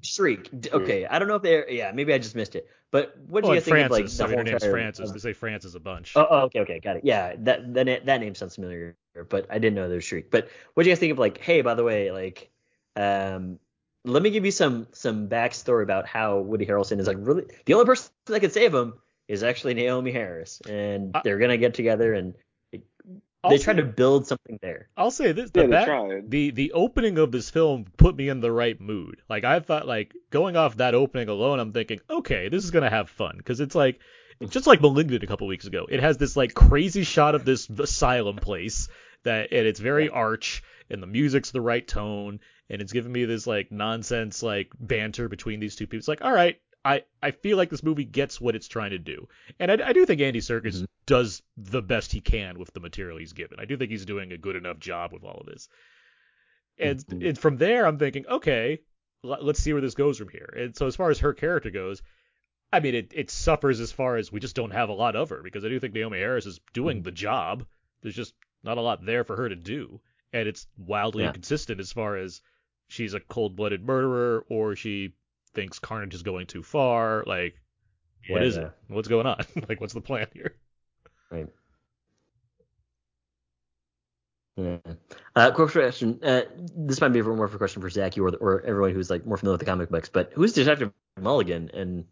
Shriek. Okay, I don't know if they're. Yeah, maybe I just missed it. But what did Oh, you and guys think of like Frances. the I mean, whole her name's entire- Frances. They say Frances a bunch. Oh, oh, okay, okay, got it. Yeah, that that na- that name sounds familiar, but I didn't know there was Shriek. But what do you guys think of like, hey, by the way, like, um, let me give you some some backstory about how Woody Harrelson is like really the only person that can save him is actually Naomie Harris, and Uh, they're gonna get together and they, they Also- try to build something there. I'll say this: the they back- the the opening of this film put me in the right mood. Like I thought, like going off that opening alone, I'm thinking, okay, this is gonna have fun because it's like just like *Malignant* a couple weeks ago. It has this like crazy shot of this asylum place that, and it's very arch, and the music's the right tone, and it's giving me this like nonsense like banter between these two people. It's like, all right. I, I feel like this movie gets what it's trying to do. And I, I do think Andy Serkis Mhm. Does the best he can with the material he's given. I do think he's doing a good enough job with all of this. And, Mhm. and from there, I'm thinking, okay, l- let's see where this goes from here. And so as far as her character goes, I mean, it, it suffers as far as we just don't have a lot of her because I do think Naomie Harris is doing the job. There's just not a lot there for her to do. And it's wildly Yeah. inconsistent as far as she's a cold blooded murderer or she thinks Carnage is going too far. Like, what Yeah, is yeah. it? What's going on? like, what's the plan here? Right. Yeah. Uh, quick question. Uh, this might be more of a question for Zach, you or, or everyone who's like more familiar with the comic books. But who's Detective Mulligan, and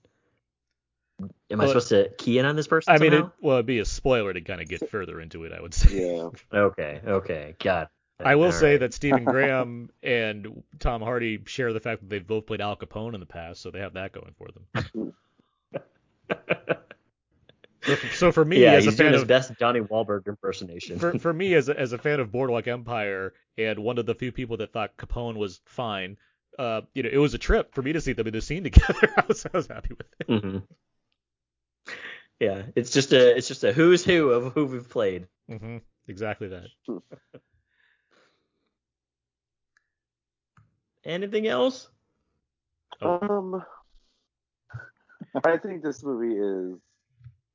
am I supposed to key in on this person? I mean, it, well, it'd be a spoiler to kind of get further into it, I would say. Yeah. Okay. Okay. Got. I will All say right. that Stephen Graham and Tom Hardy share the fact that they've both played Al Capone in the past, so they have that going for them. So for, me, yeah, as a he's doing fan his of best Johnny Wahlberg impersonation. for, for me as a, as a fan of Boardwalk Empire and one of the few people that thought Capone was fine, uh, you know, it was a trip for me to see them in the scene together. I was I was happy with it. hmm Yeah, it's just a it's just a who's who of who we've played. hmm Exactly that. Anything else? Oh. Um, I think this movie is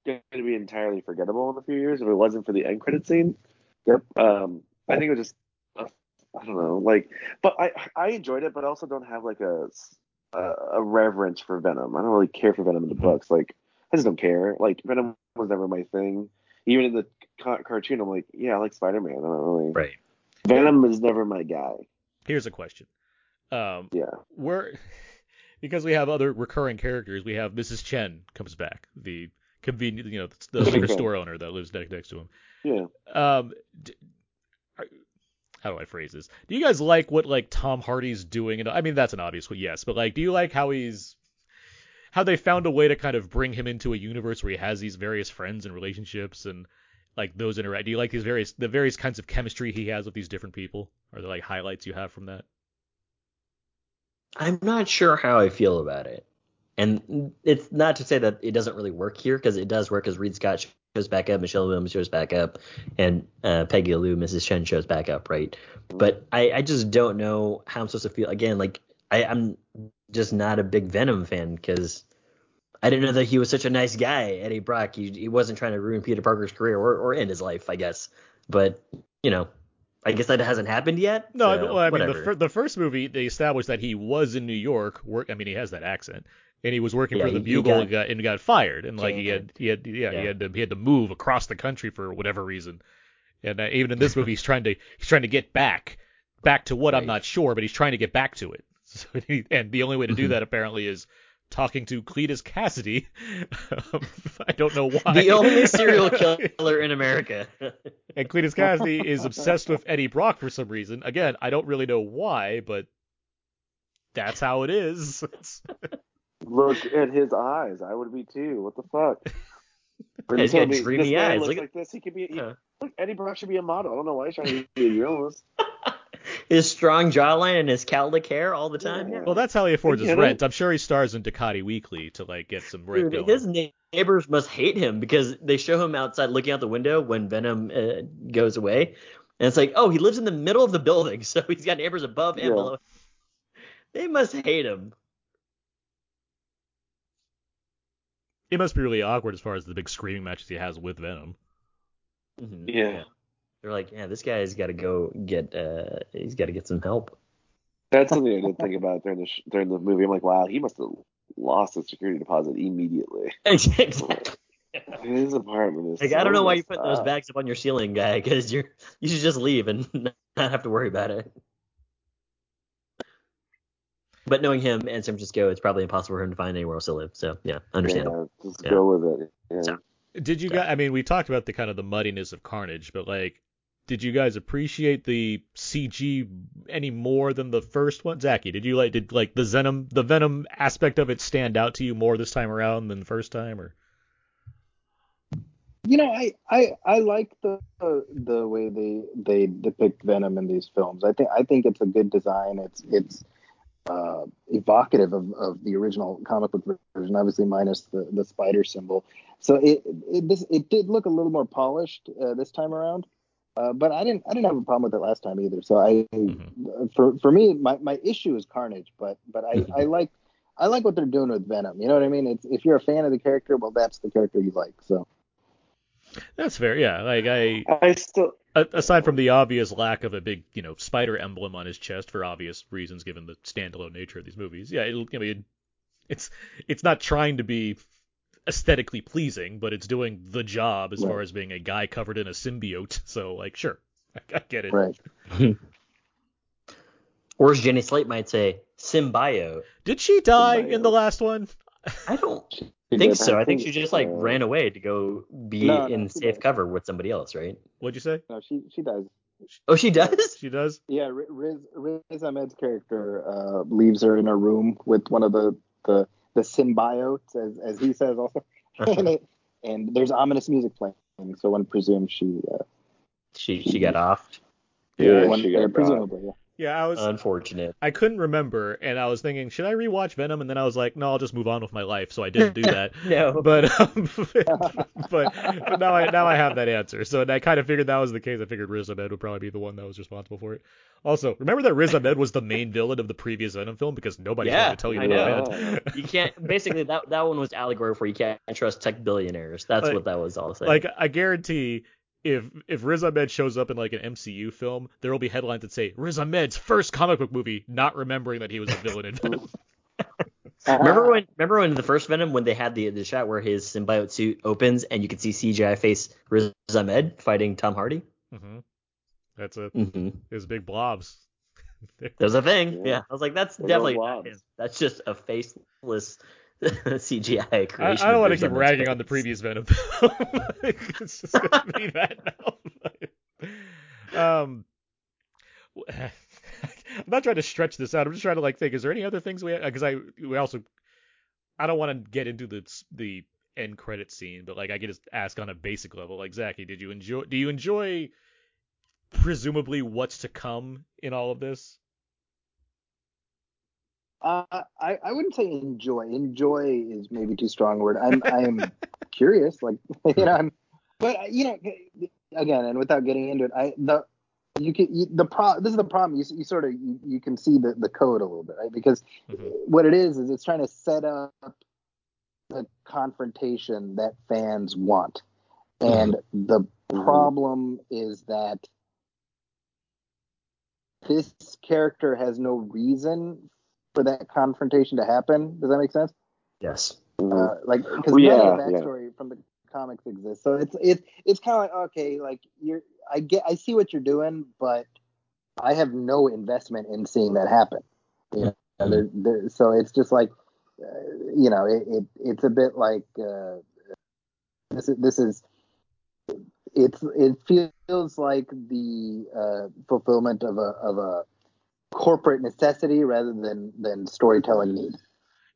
going to be entirely forgettable in a few years if it wasn't for the end credit scene. Yep. Um, I think it was just, uh, I don't know, like, but I I enjoyed it, but I also don't have like a a, a reverence for Venom. I don't really care for Venom in the books. Like, I just don't care. Like, Venom was never my thing. Even in the ca- cartoon, I'm like, yeah, I like Spider Man. I don't really. Right. Venom is never my guy. Here's a question. Um, Yeah. we're because we have other recurring characters. We have Mrs. Chen comes back, the convenient, you know, the liquor store owner that lives next next to him. Yeah. Um, d- how do I phrase this? Do you guys like what like Tom Hardy's doing? And I mean that's an obvious one, yes, but like, do you like how he's how they found a way to kind of bring him into a universe where he has these various friends and relationships and like those interact? Do you like these various the various kinds of chemistry he has with these different people? Are there like highlights you have from that? I'm not sure how I feel about it. And it's not to say that it doesn't really work here because it does work. Because Reid Scott shows back up, Michelle Williams shows back up, and uh, Peggy Lu, Mrs. Chen shows back up, right? But I, I just don't know how I'm supposed to feel. Again, like I, I'm just not a big Venom fan because I didn't know that he was such a nice guy, Eddie Brock. He, he wasn't trying to ruin Peter Parker's career or, or end his life, I guess. But you know, I guess that hasn't happened yet. No, I so mean- well, I mean the, the first movie they established that he was in New York. Work, I mean he has that accent, and he was working Yeah, for the he- he Bugle got and, got, and got fired, and like he had he had yeah, Yeah. he had to he had to move across the country for whatever reason, and uh, even in this movie he's trying to he's trying to get back back to what I'm not sure, but he's trying to get back to it. So he, and the only way to do Mhm. that apparently is talking to Cletus Kasady. Um, I don't know why. the only serial killer in America. And Cletus Kasady is obsessed with Eddie Brock for some reason. Again, I don't really know why, but that's how it is. It's- Look at his eyes. I would be too. What the fuck? Or Yeah, he's got me dreamy this man eyes. Looks Look like this. He could be. he- Yeah. Look, Eddie Brock should be a model. I don't know why he's trying to be a journalist. his strong jawline and his cowlick hair all the time. Yeah. Yeah. well, that's how he affords his You know? rent. I'm sure he stars in Ducati Weekly to like get some rent Dude, going. his neighbors must hate him because they show him outside looking out the window when Venom uh, goes away, and it's like, oh, he lives in the middle of the building, so he's got neighbors above and Yeah. below. They must hate him. It must be really awkward as far as the big screaming matches he has with Venom. Mhm. Yeah. They're like, yeah, this guy's got to go get, uh, he's got to get some help. That's something I didn't think about during the sh- during the movie. I'm like, wow, he must have lost his security deposit immediately. exactly. His apartment is. Like, so I don't know why you put those bags up on your ceiling, guy, because you're you should just leave and not have to worry about it. But knowing him and San Francisco, it's probably impossible for him to find anywhere else to live. So yeah, understandable. Yeah, just Yeah. go with it. Yeah. So- Did you guys? I mean, we talked about the kind of the muddiness of Carnage, but like, did you guys appreciate the CG any more than the first one? Zaki, did you like did like the Venom the Venom aspect of it stand out to you more this time around than the first time, or? You know, I I I like the the way they they depict Venom in these films. I think I think it's a good design. It's it's uh, evocative of, of the original comic book version, obviously minus the, the spider symbol. So it it this it did look a little more polished uh, this time around. Uh, but I didn't I didn't have a problem with it last time either. So I Mm-hmm. for for me my, my issue is Carnage, but but I, I like I like what they're doing with Venom. You know what I mean? It's if you're a fan of the character, well that's the character you like. So That's fair. Yeah. Like I, I still a- aside from the obvious lack of a big, you know, spider emblem on his chest for obvious reasons, given the standalone nature of these movies. Yeah. It'll, I mean, it's it's not trying to be aesthetically pleasing, but it's doing the job as Right. far as being a guy covered in a symbiote. So like, sure, I, I get it. right. Or as Jenny Slate might say, symbiote. Did she die Symbiote. in the last one? I don't She think so. I think she just like uh, ran away to go be No, no, in she safe did. cover with somebody else, right? What'd you say? No, she she does. Oh, she does. She does. Yeah, Riz Riz Ahmed's character uh, leaves her in a room with one of the the the symbiotes, as as he says also, and, and there's ominous music playing. So one presumes she. Uh, She she got off. Yeah, one, she got. presumably. Yeah. Yeah, I was. Unfortunate. I couldn't remember, and I was thinking, should I rewatch Venom? And then I was like, no, I'll just move on with my life. So I didn't do that. No. but um, but but now I now I have that answer. So I kind of figured that was the case. I figured Riz Ahmed would probably be the one that was responsible for it. Also, remember that Riz Ahmed was the main villain of the previous Venom film because nobody's Yeah, going to tell you I that you can't. Basically, that that one was allegory for you can't trust tech billionaires. That's Like- what that was all saying. Like I guarantee. If if Riz Ahmed shows up in like an MCU film, there will be headlines that say Riz Ahmed's first comic book movie, not remembering that he was a villain in Venom. remember when remember when the first Venom when they had the the shot where his symbiote suit opens and you could see CGI face Riz Ahmed fighting Tom Hardy. hmm That's a Mm-hmm. his big blobs. There's a thing. Yeah. Yeah. I was like, that's They're definitely all not blobs. him. That's just a faceless CGI I, I don't want to keep ragging on the previous Venom film. it's just gonna be that now. um, I'm not trying to stretch this out. I'm just trying to like think. Is there any other things we? Because I we also I don't want to get into the the end credit scene, but like I could just ask on a basic level. Like Zaki, did you enjoy? Do you enjoy? Presumably, what's to come in all of this? Uh, I, I wouldn't say enjoy. Enjoy is maybe too strong a word. I'm I'm curious, like you know, I'm, but uh, you know, again, and without getting into it, I the you can you, the pro this is the problem. You you sort of you, you can see the the code a little bit, right? Because Mhm. what it is is it's trying to set up the confrontation that fans want, and the problem is that this character has no reason for that confrontation to happen. Does that make sense? Yes. Uh, like because Well, none of yeah, the yeah. backstory from the comics exists. So it's it it's kind of like okay, like you're I get I see what you're doing, but I have no investment in seeing that happen. You know, Mhm. there, there, so it's just like uh, you know it, it it's a bit like uh, this is this is it's it feels like the uh, fulfillment of a of a corporate necessity rather than than storytelling need.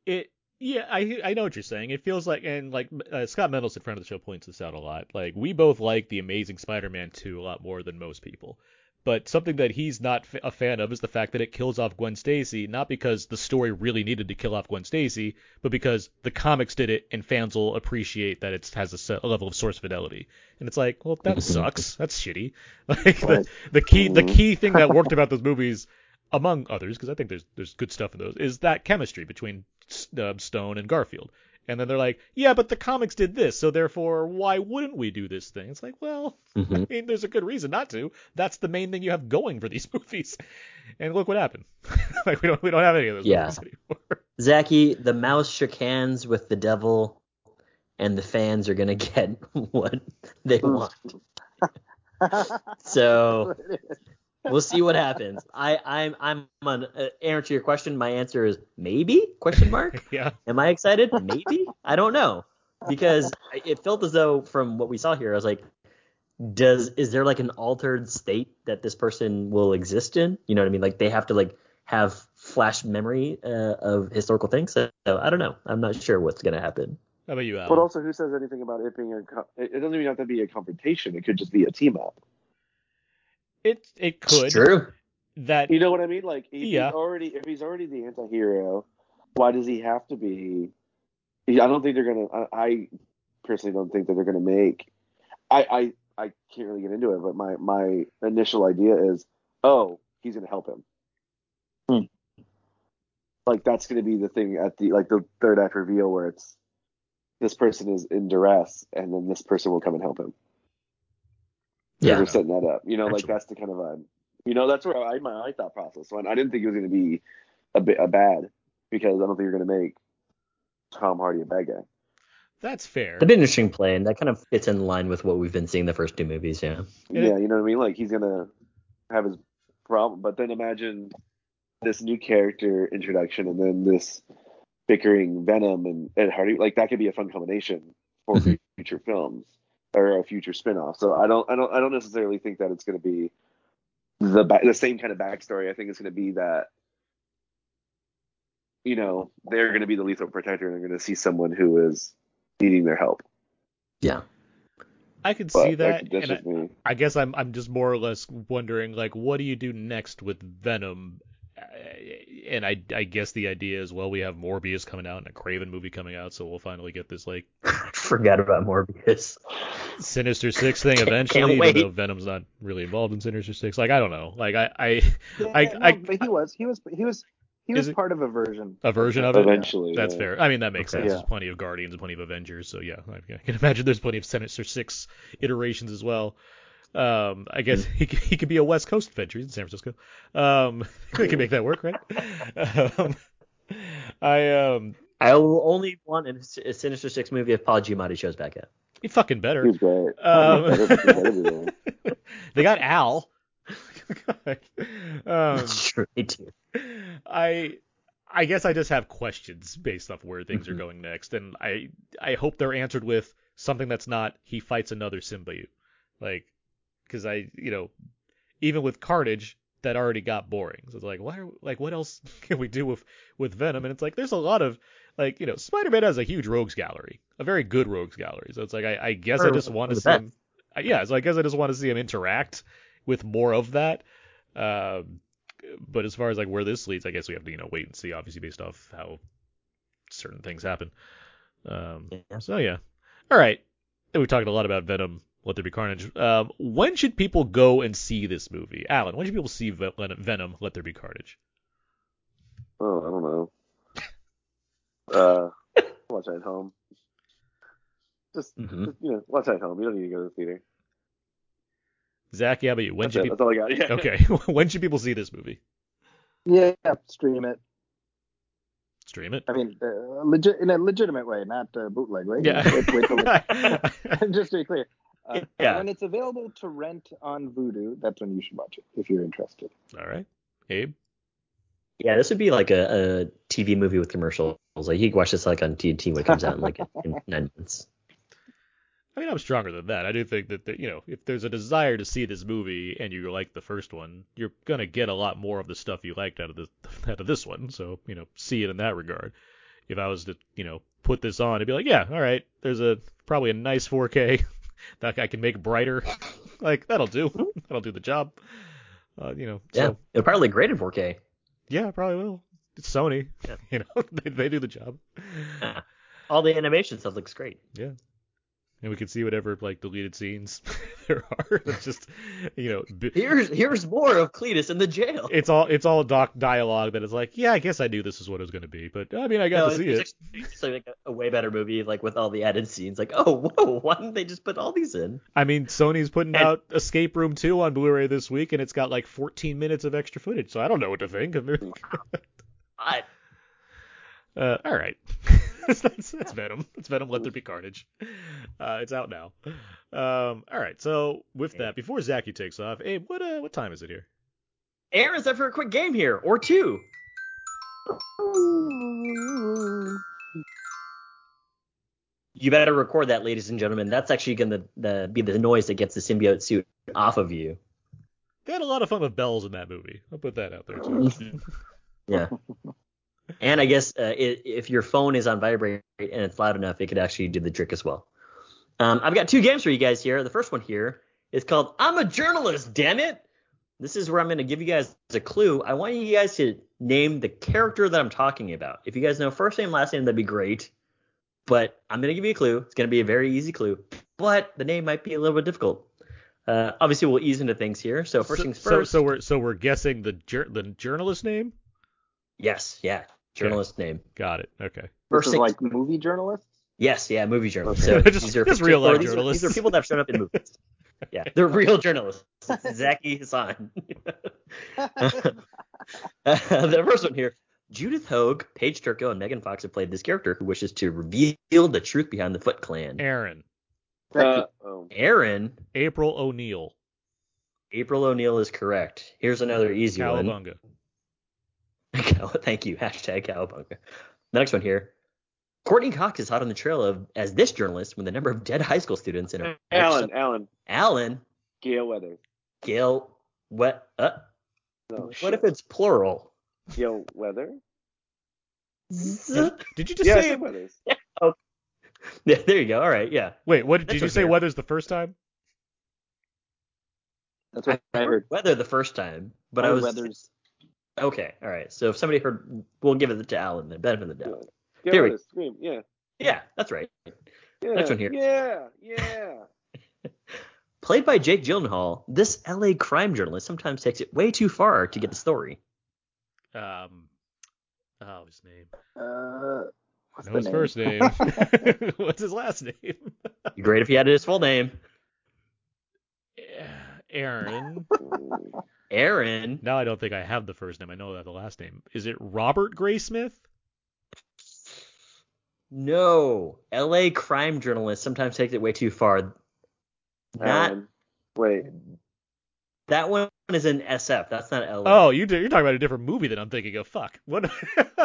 It yeah, I I know what you're saying. It feels like and like uh, Scott Mendelson, friend of the show, points this out a lot. Like we both like the Amazing Spider-Man 2 a lot more than most people. But something that he's not a fan of is the fact that it kills off Gwen Stacy, not because the story really needed to kill off Gwen Stacy, but because the comics did it and fans will appreciate that it has a, se- a level of source fidelity. And it's like, well, that sucks. That's shitty. Like the, the key the Mhm. key thing that worked about those movies among others, because I think there's there's good stuff in those, is that chemistry between uh, Stone and Garfield. And then they're like, yeah, but the comics did this, so therefore, why wouldn't we do this thing? It's like, well, hmm I mean, there's a good reason not to. That's the main thing you have going for these movies. And look what happened. like we don't we don't have any of those Yeah. movies anymore. Zaki, the mouse shook hands with the devil, and the fans are gonna get what they want. So we'll see what happens. I I'm I'm on uh, Aaron to your question. My answer is maybe question mark. yeah. Am I excited? Maybe. I don't know because it felt as though from what we saw here, I was like, does is there like an altered state that this person will exist in? You know what I mean? Like they have to like have flash memory uh, of historical things. So, I don't know. I'm not sure what's gonna happen. How about you, Alan? But also, who says anything about it being a? It it doesn't even have to be a confrontation. It could just be a team up. It it It's could. true. that You know what I mean? Like, if Yeah. he's already if he's already the anti-hero, why does he have to be? I don't think they're gonna. I, I personally don't think that they're gonna make. I, I I can't really get into it, but my my initial idea is, oh, he's gonna help him. Hmm. Like that's gonna be the thing at the like the third act reveal where it's this person is in duress, and then this person will come and help him. Yeah. they're setting that up. You know, like that's the kind of vibe. You know, that's where I my I thought process went. I didn't think it was going to be a bit a bad because I don't think you're going to make Tom Hardy a bad guy. that's fair. That'd be an interesting play, and that kind of fits in line with what we've been seeing the first two movies. Yeah. Yeah. Yeah, you know what I mean. Like he's going to have his problem, but then imagine this new character introduction and then this bickering Venom and Ed Hardy. Like that could be a fun combination for Mhm. future films or a future spin-off. So I don't I don't I don't necessarily think that it's going to be the the same kind of backstory. I think it's going to be that you know they're going to be the lethal protector and they're going to see someone who is needing their help. Yeah. I could But see that, that's and I. I guess I'm I'm just more or less wondering like what do you do next with Venom? Uh, And I I guess the idea is well we have Morbius coming out and a Kraven movie coming out, so we'll finally get this like Forgot about Morbius. Sinister Six thing Can't eventually, wait. even though Venom's not really involved in Sinister Six. Like I don't know, like I I Yeah, I- no, I- but he was he was he was he was part of a version. a version of it. Eventually, That's yeah. fair. I mean, that makes Okay. sense. Yeah. There's plenty of Guardians and plenty of Avengers, so yeah, I I can imagine there's plenty of Sinister Six iterations as well. Um, I guess he could, he could be a West Coast Avenger. He's in San Francisco. Um, we can make that work, right? Um, I um, I will only want a a Sinister Six movie if Paul Giamatti shows back up. he fucking better. He's great. Um, Better- better be there. they got Al. um, That's true. They do. I I guess I just have questions based off where things are going next, and I I hope they're answered with something that's not he fights another symbiote, like because I you know even with Carnage that already got boring. So it's like why are, like what else can we do with with Venom? And it's like there's a lot of like you know Spider-Man has a huge rogues gallery, a very good rogues gallery. So it's like I, I guess I just want to see best. him. Yeah, so I guess I just want to see him interact with more of that. Um, but as far as like where this leads, I guess we have to you know wait and see, obviously based off how certain things happen. Um, Yeah. so yeah, all right. And we've talked a lot about Venom. Let there be carnage. Um, when should people go and see this movie, Alan? When should people see Ve- Venom? Let there be carnage. Oh, I don't know. Uh, watch at home. Just, Mhm. just, you know, watch at home. You don't need to go to the theater. Zach, yeah, but you. When That's, should it. people? That's all I got. Yeah. Okay, when should people see this movie? Yeah, stream it. Stream it. I mean, uh, legit in a legitimate way, not uh, bootleg way. Yeah. Wait, wait till it- just to be clear. Uh, Yeah. When it's available to rent on Vudu, that's when you should watch it if you're interested. All right, Abe. Yeah, this would be like a, a TV movie with commercials. Like you can watch this like on TNT when it comes out in like in nine months. I mean, I'm stronger than that. I do think that, that, you know, if there's a desire to see this movie and you like the first one, you're gonna get a lot more of the stuff you liked out of this out of this one. So, you know, see it in that regard. If I was to, you know, put this on, it'd be like, yeah, all right, there's a probably a nice 4K that I can make brighter. like that'll do. That'll do the job. Uh, you know, Yeah, so it'll probably grade in 4K. yeah, probably will. It's Sony. Yeah. You know, they, they do the job. All the animation stuff looks great. Yeah. And we can see whatever like deleted scenes there are. It's just you know b- Here's here's more of Cletus in the jail. it's all it's all doc dialogue that is like, yeah, I guess I knew this is what it was gonna be, but I mean I got No, to see it. It's like a, a way better movie, like with all the added scenes. Like, oh, whoa, why didn't they just put all these in? I mean Sony's putting And- out Escape Room 2 on Blu-ray this week and it's got like 14 minutes of extra footage, so I don't know what to think. I, Uh, all right. that's, that's, that's Venom. It's Venom. Let there be carnage. Uh, it's out now. Um, all right. So with that, before Zaki takes off, Abe, what uh, what time is it here? Aaron's up for a quick game here, or two. You better record that, ladies and gentlemen. That's actually going to the, be the noise that gets the symbiote suit off of you. They had a lot of fun with bells in that movie. I'll put that out there too. Yeah. and I guess uh, i if your phone is on vibrate and it's loud enough, it could actually do the trick as well. Um, I've got two games for you guys here. The first one here is called "I'm a Journalist, Damn It." This is where I'm going to give you guys a clue. I want you guys to name the character that I'm talking about. If you guys know first name, last name, that'd be great. But I'm going to give you a clue. It's going to be a very easy clue, but the name might be a little bit difficult. Uh, obviously, we'll ease into things here. So first so, things so, first. so we're so we're guessing the jur- the journalist name. yes, yeah, journalist name. Got it. Okay. Versus This is things like movie journalists. Yes, yeah, movie journalists. Okay. So Just- these are just real life these are- journalists. These are people that have shown up in movies. Yeah, they're real journalists. Zaki Hasan. the first one here. Judith Hoag, Paige Turco, and Megan Fox have played this character who wishes to reveal the truth behind the Foot Clan. Aaron. Uh, oh. Aaron, April O'Neil. April O'Neil is correct. Here's another easy one. Cowabunga. Thank you. Hashtag Cowabunga. The next one here. Courteney Cox is hot on the trail of as this journalist when the number of dead high school students in a Alan, Alan, Alan Gale Weathers. Gale what uh, No, what if it's plural? Gale Weather? Z- Did you just Yeah, say? said Weathers. Yeah, there you go. All right, yeah. Wait, what That's did you say? okay. Weathers the first time? That's what I heard. Weather the first time, but I I was Weathers. Okay. All right. So if somebody heard, we'll give it to Alan then. Benefit of the doubt. Gale Here we- Weathers. Scream. Yeah. Yeah, that's right. Yeah. Next one here. Yeah. Yeah. Played by Jake Gyllenhaal, this LA crime journalist sometimes takes it way too far to get the story. Um. Oh, his name. Uh, I what's know the his name? first name. What's his last name? Great if he had his full name. Aaron. Aaron. Now I don't think I have the first name. I know that the last name. Is it Robert Graysmith? No. LA crime journalist sometimes take it way too far. Not Alan. Wait. that one is in SF. That's not LA. Oh, you you're talking about a different movie than I'm thinking of. Fuck. What?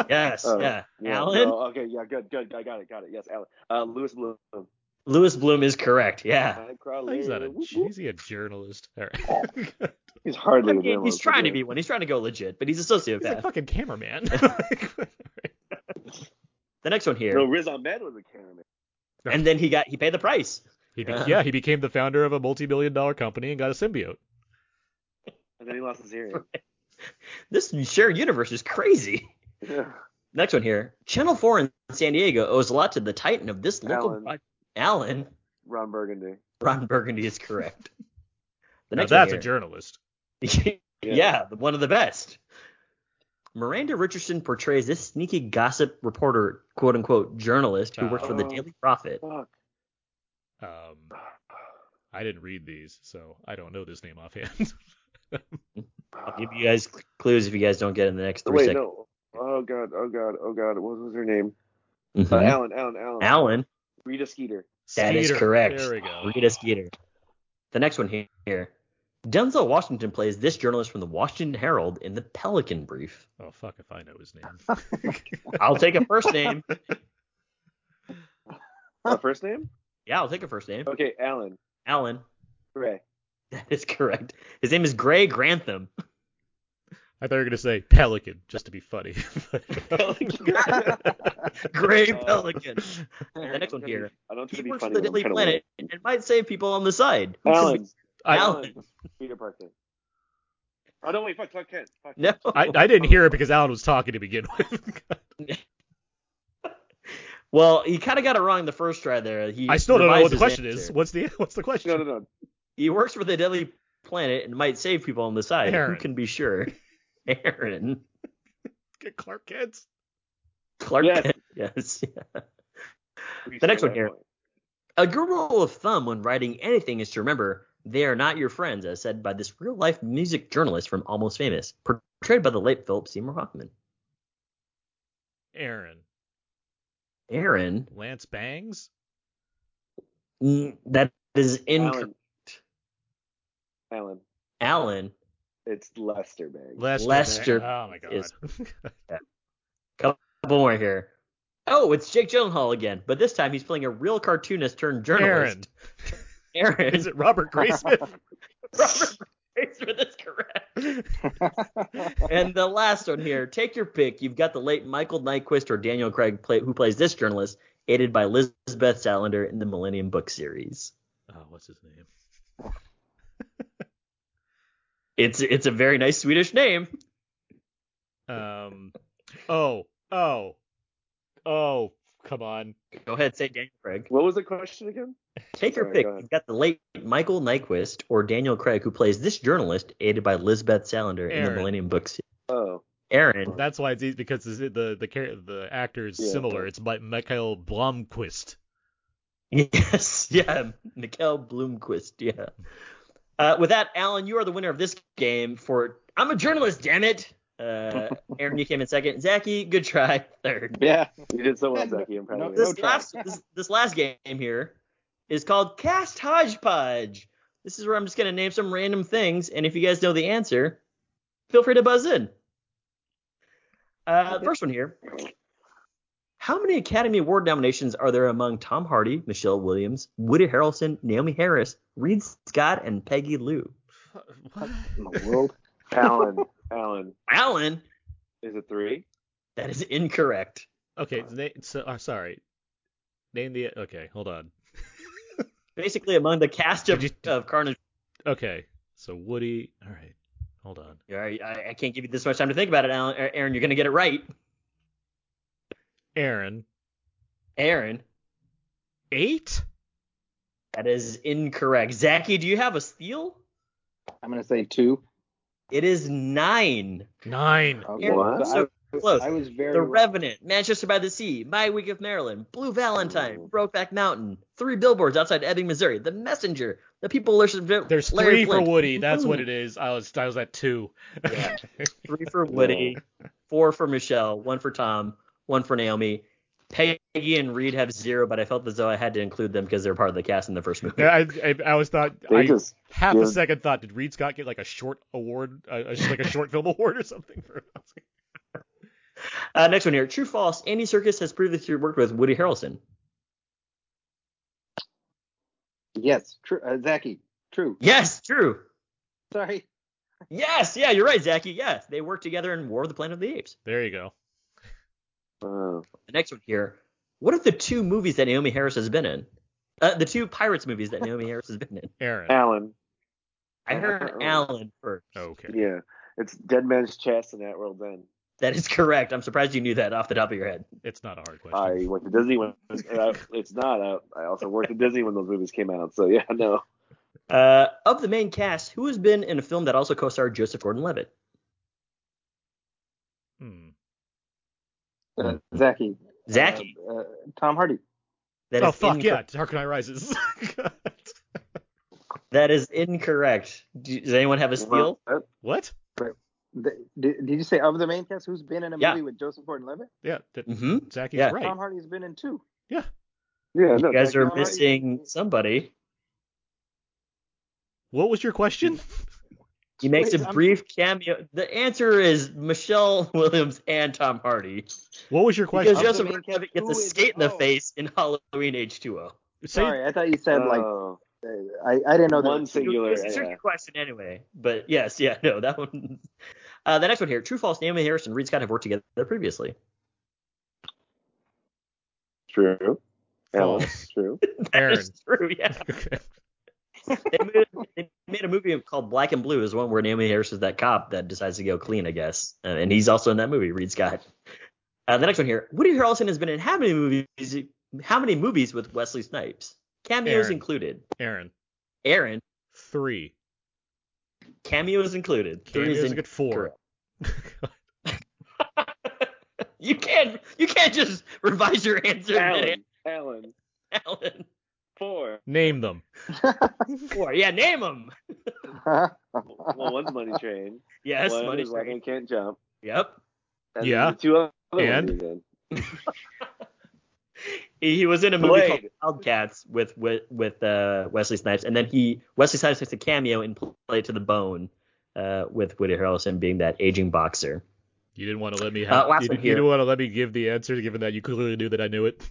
Yes, Oh, yeah. Alan. no, okay. Yeah. Good. Good. I got it. Got it. Yes. Alan. Uh, Louis Bloom. Louis Bloom is correct. Yeah. Oh, he's not a. Whoop, whoop. Is he a journalist? All right. He's I hardly a mean, he's journalist, trying to be one. He's trying to go legit, but he's a He's a fucking cameraman. The next one here. No, Riz Ahmed was a cameraman. And then he got he paid the price. he be- Yeah. yeah, he became the founder of a multi-billion dollar company and got a symbiote. And then he lost his hearing. This shared universe is crazy. Yeah. Next one here. Channel 4 in San Diego owes a lot to the titan of this local Alan. Broad- Alan. Ron Burgundy. Ron Burgundy is correct. The Now next that's a journalist. here. yeah. one of the best. Miranda Richardson portrays this sneaky gossip reporter, quote unquote, journalist who works for the Oh. Daily Prophet. Fuck. Um, I didn't read these, so I don't know this name offhand. I'll give you guys clues if you guys don't get in the next three Wait, seconds. no. Oh god. Oh god. Oh god. What was her name? Mhm. Uh, Alan. Alan. Alan. Alan. Rita Skeeter. That is Skeeter. correct. There we go. Rita Skeeter. The next one here. Denzel Washington plays this journalist from the Washington Herald in the Pelican Brief. Oh fuck if I know his name. I'll take a first name. Uh, first name? Yeah, I'll take a first name. Okay. Alan. Alan. Ray. That is correct. His name is Gray Grantham. I thought you were gonna say Pelican, just to be funny. Gray Uh, Pelican. The next one here. I don't try He to works for the but Daily Planet weird. and might save people on the side. Alan. I, Alan. Peter Parker. Oh no! Wait. Fuck. Fuck. Kent. Fuck. No. I, I didn't hear it because Alan was talking to begin with. Well, he kind of got it wrong the first try there. He I still don't know what the question his is. What's the what's the question? No. No. No. He works for the Daily Planet and might save people on the side. Aaron. Who can be sure? Aaron. Get Clark Kent. Clark Yes. Kent. Yes. yeah. The next one here. point. A good rule of thumb when writing anything is to remember they are not your friends, as said by this real life music journalist from Almost Famous, portrayed by the late Philip Seymour Hoffman. Aaron. Aaron. Lance Bangs. That is incorrect. Alan. Alan. Alan. It's Lester Bangs. Lester. Lester Bang- Oh my god. is- Couple more here. Oh, it's Jake Gyllenhaal again, but this time he's playing a real cartoonist turned journalist. Aaron. Aaron. Is it Robert Graysmith? Robert Graysmith is correct. And the last one here, take your pick. You've got the late Michael Nyqvist or Daniel Craig, play, who plays this journalist, aided by Elizabeth Salander in the Millennium book series. oh, what's his name? It's it's a very nice Swedish name. Um. Oh. Oh. Oh. Come on. Go ahead, say Daniel Craig. What was the question again? Take your pick. Go You've got the late Michael Nyqvist or Daniel Craig, who plays this journalist, aided by Lisbeth Salander in the Millennium books. Oh, Aaron. That's why it's easy because the the the, the actor is Yeah. similar. It's by Michael Blomkvist. Yes, yeah, Mikkel Bloomquist, yeah. Uh, with that, Alan, you are the winner of this game for I'm a journalist, damn it. Uh, Aaron, you came in second. Zaki, good try, third. Yeah. you did so well, Zaki. I'm proud no- of you. This try. last this, this last game here is called Cast Hodgepodge. This is where I'm just gonna name some random things, and if you guys know the answer, feel free to buzz in. Uh, first one here. How many Academy Award nominations are there among Tom Hardy, Michelle Williams, Woody Harrelson, Naomie Harris, Reid Scott, and Peggy Lu? What? In the world. Alan, Alan, Alan, is it three? that is incorrect. Okay. Na- so, uh, sorry. Name the. Okay. Hold on. Basically, among the cast of, you- of Carnage. Okay. So Woody. All right. Hold on. All right, I, I can't give you this much time to think about it, Alan. Aaron, you're gonna get it right. Aaron. Aaron, Eight. That is incorrect. Zaki, do you have a steal? I'm gonna say two. It is nine. Nine. Okay. Aaron, What? so I, close. I was very The wrong. Revenant, Manchester by the Sea, My Week of Marilyn, Blue Valentine, Brokeback Mountain, Three Billboards Outside Ebbing, Missouri, The Messenger, The People Listen. There's Larry three for Woody. That's what it is. I was I was at two. Yeah. Three for Woody, four for Michelle, one for Tom, one for Naomi. Peggy and Reid have zero, but I felt as though I had to include them because they're part of the cast in the first movie. I, I, I was thought They I, just half a second thought did Reid Scott get like a short award, uh, like a short film award or something for? Uh, next one here. True false. Andy Serkis has previously worked with Woody Harrelson. Yes, true. Uh, Zaki, true. Yes, true. Sorry. Yes, yeah, you're right, Zaki. Yes, they worked together in War of the Planet of the Apes. There you go. Oh. The next one here. What are the two movies that Naomie Harris has been in? Uh, the two Pirates movies that Naomie Harris has been in. Aaron. Alan. I heard Alan first. Okay. Yeah. It's Dead Man's Chest and At World's End. That is correct. I'm surprised you knew that off the top of your head. It's not a hard question. I went to Disney when uh, it's not. Uh, I also worked at Disney when those movies came out. So yeah, no. Uh, of the main cast, who has been in a film that also co-starred Joseph Gordon-Levitt? Uh, Zaki. Zaki. Uh, uh, Tom Hardy. That Oh is fuck incorrect. yeah! Dark Knight Rises. That is incorrect. Do- Does anyone have a steal? what? The, did, did you say of the main cast who's been in a Yeah. movie with Joseph Gordon-Levitt? Yeah. That, Mm-hmm. Zaki's Yeah. right. Tom Hardy's been in two. Yeah, Yeah. You no, guys Zaki- are Tom Hardy- missing somebody. What was your question? He makes Wait, a I'm- brief cameo. The answer is Michelle Williams and Tom Hardy. What was your question? Because Of the Joseph main Gordon-Levitt gets a skate in the oh. face in Halloween H2O. Sorry, I thought you said like Oh. uh, I, I didn't know there One were two. singular. It's a tricky Yeah. question anyway. But yes, yeah, no, that one. Uh, the next one here. True, false. Naomie Harris and Reid Scott have worked together previously. True. Alan, False. True. That Aaron. is true, yeah. Okay. they, made, they made a movie called Black and Blue. Is one where Naomie Harris is that cop that decides to go clean, I guess, and he's also in that movie. Reid Scott. Uh, the next one here. Woody Harrelson has been in how many movies? How many movies with Wesley Snipes? Cameos Aaron. included. Aaron. Aaron. Three. Cameos included. Three is a good four. You can't. You can't just revise your answer. Alan. Alan. Alan. Four. Name them. Four. Yeah, name them. Well, one's Money Train. Yes, One money is Robin train. Can't Jump. Yep. And Yeah. Two other And? ones. He, he was in a movie Blade. called Wildcats with with with uh, Wesley Snipes, and then he Wesley Snipes takes a cameo in Play to the Bone uh, with Woody Harrelson being that aging boxer. You didn't want to let me Uh, have. last you, you didn't want to let me give the answer, given that you clearly knew that I knew it.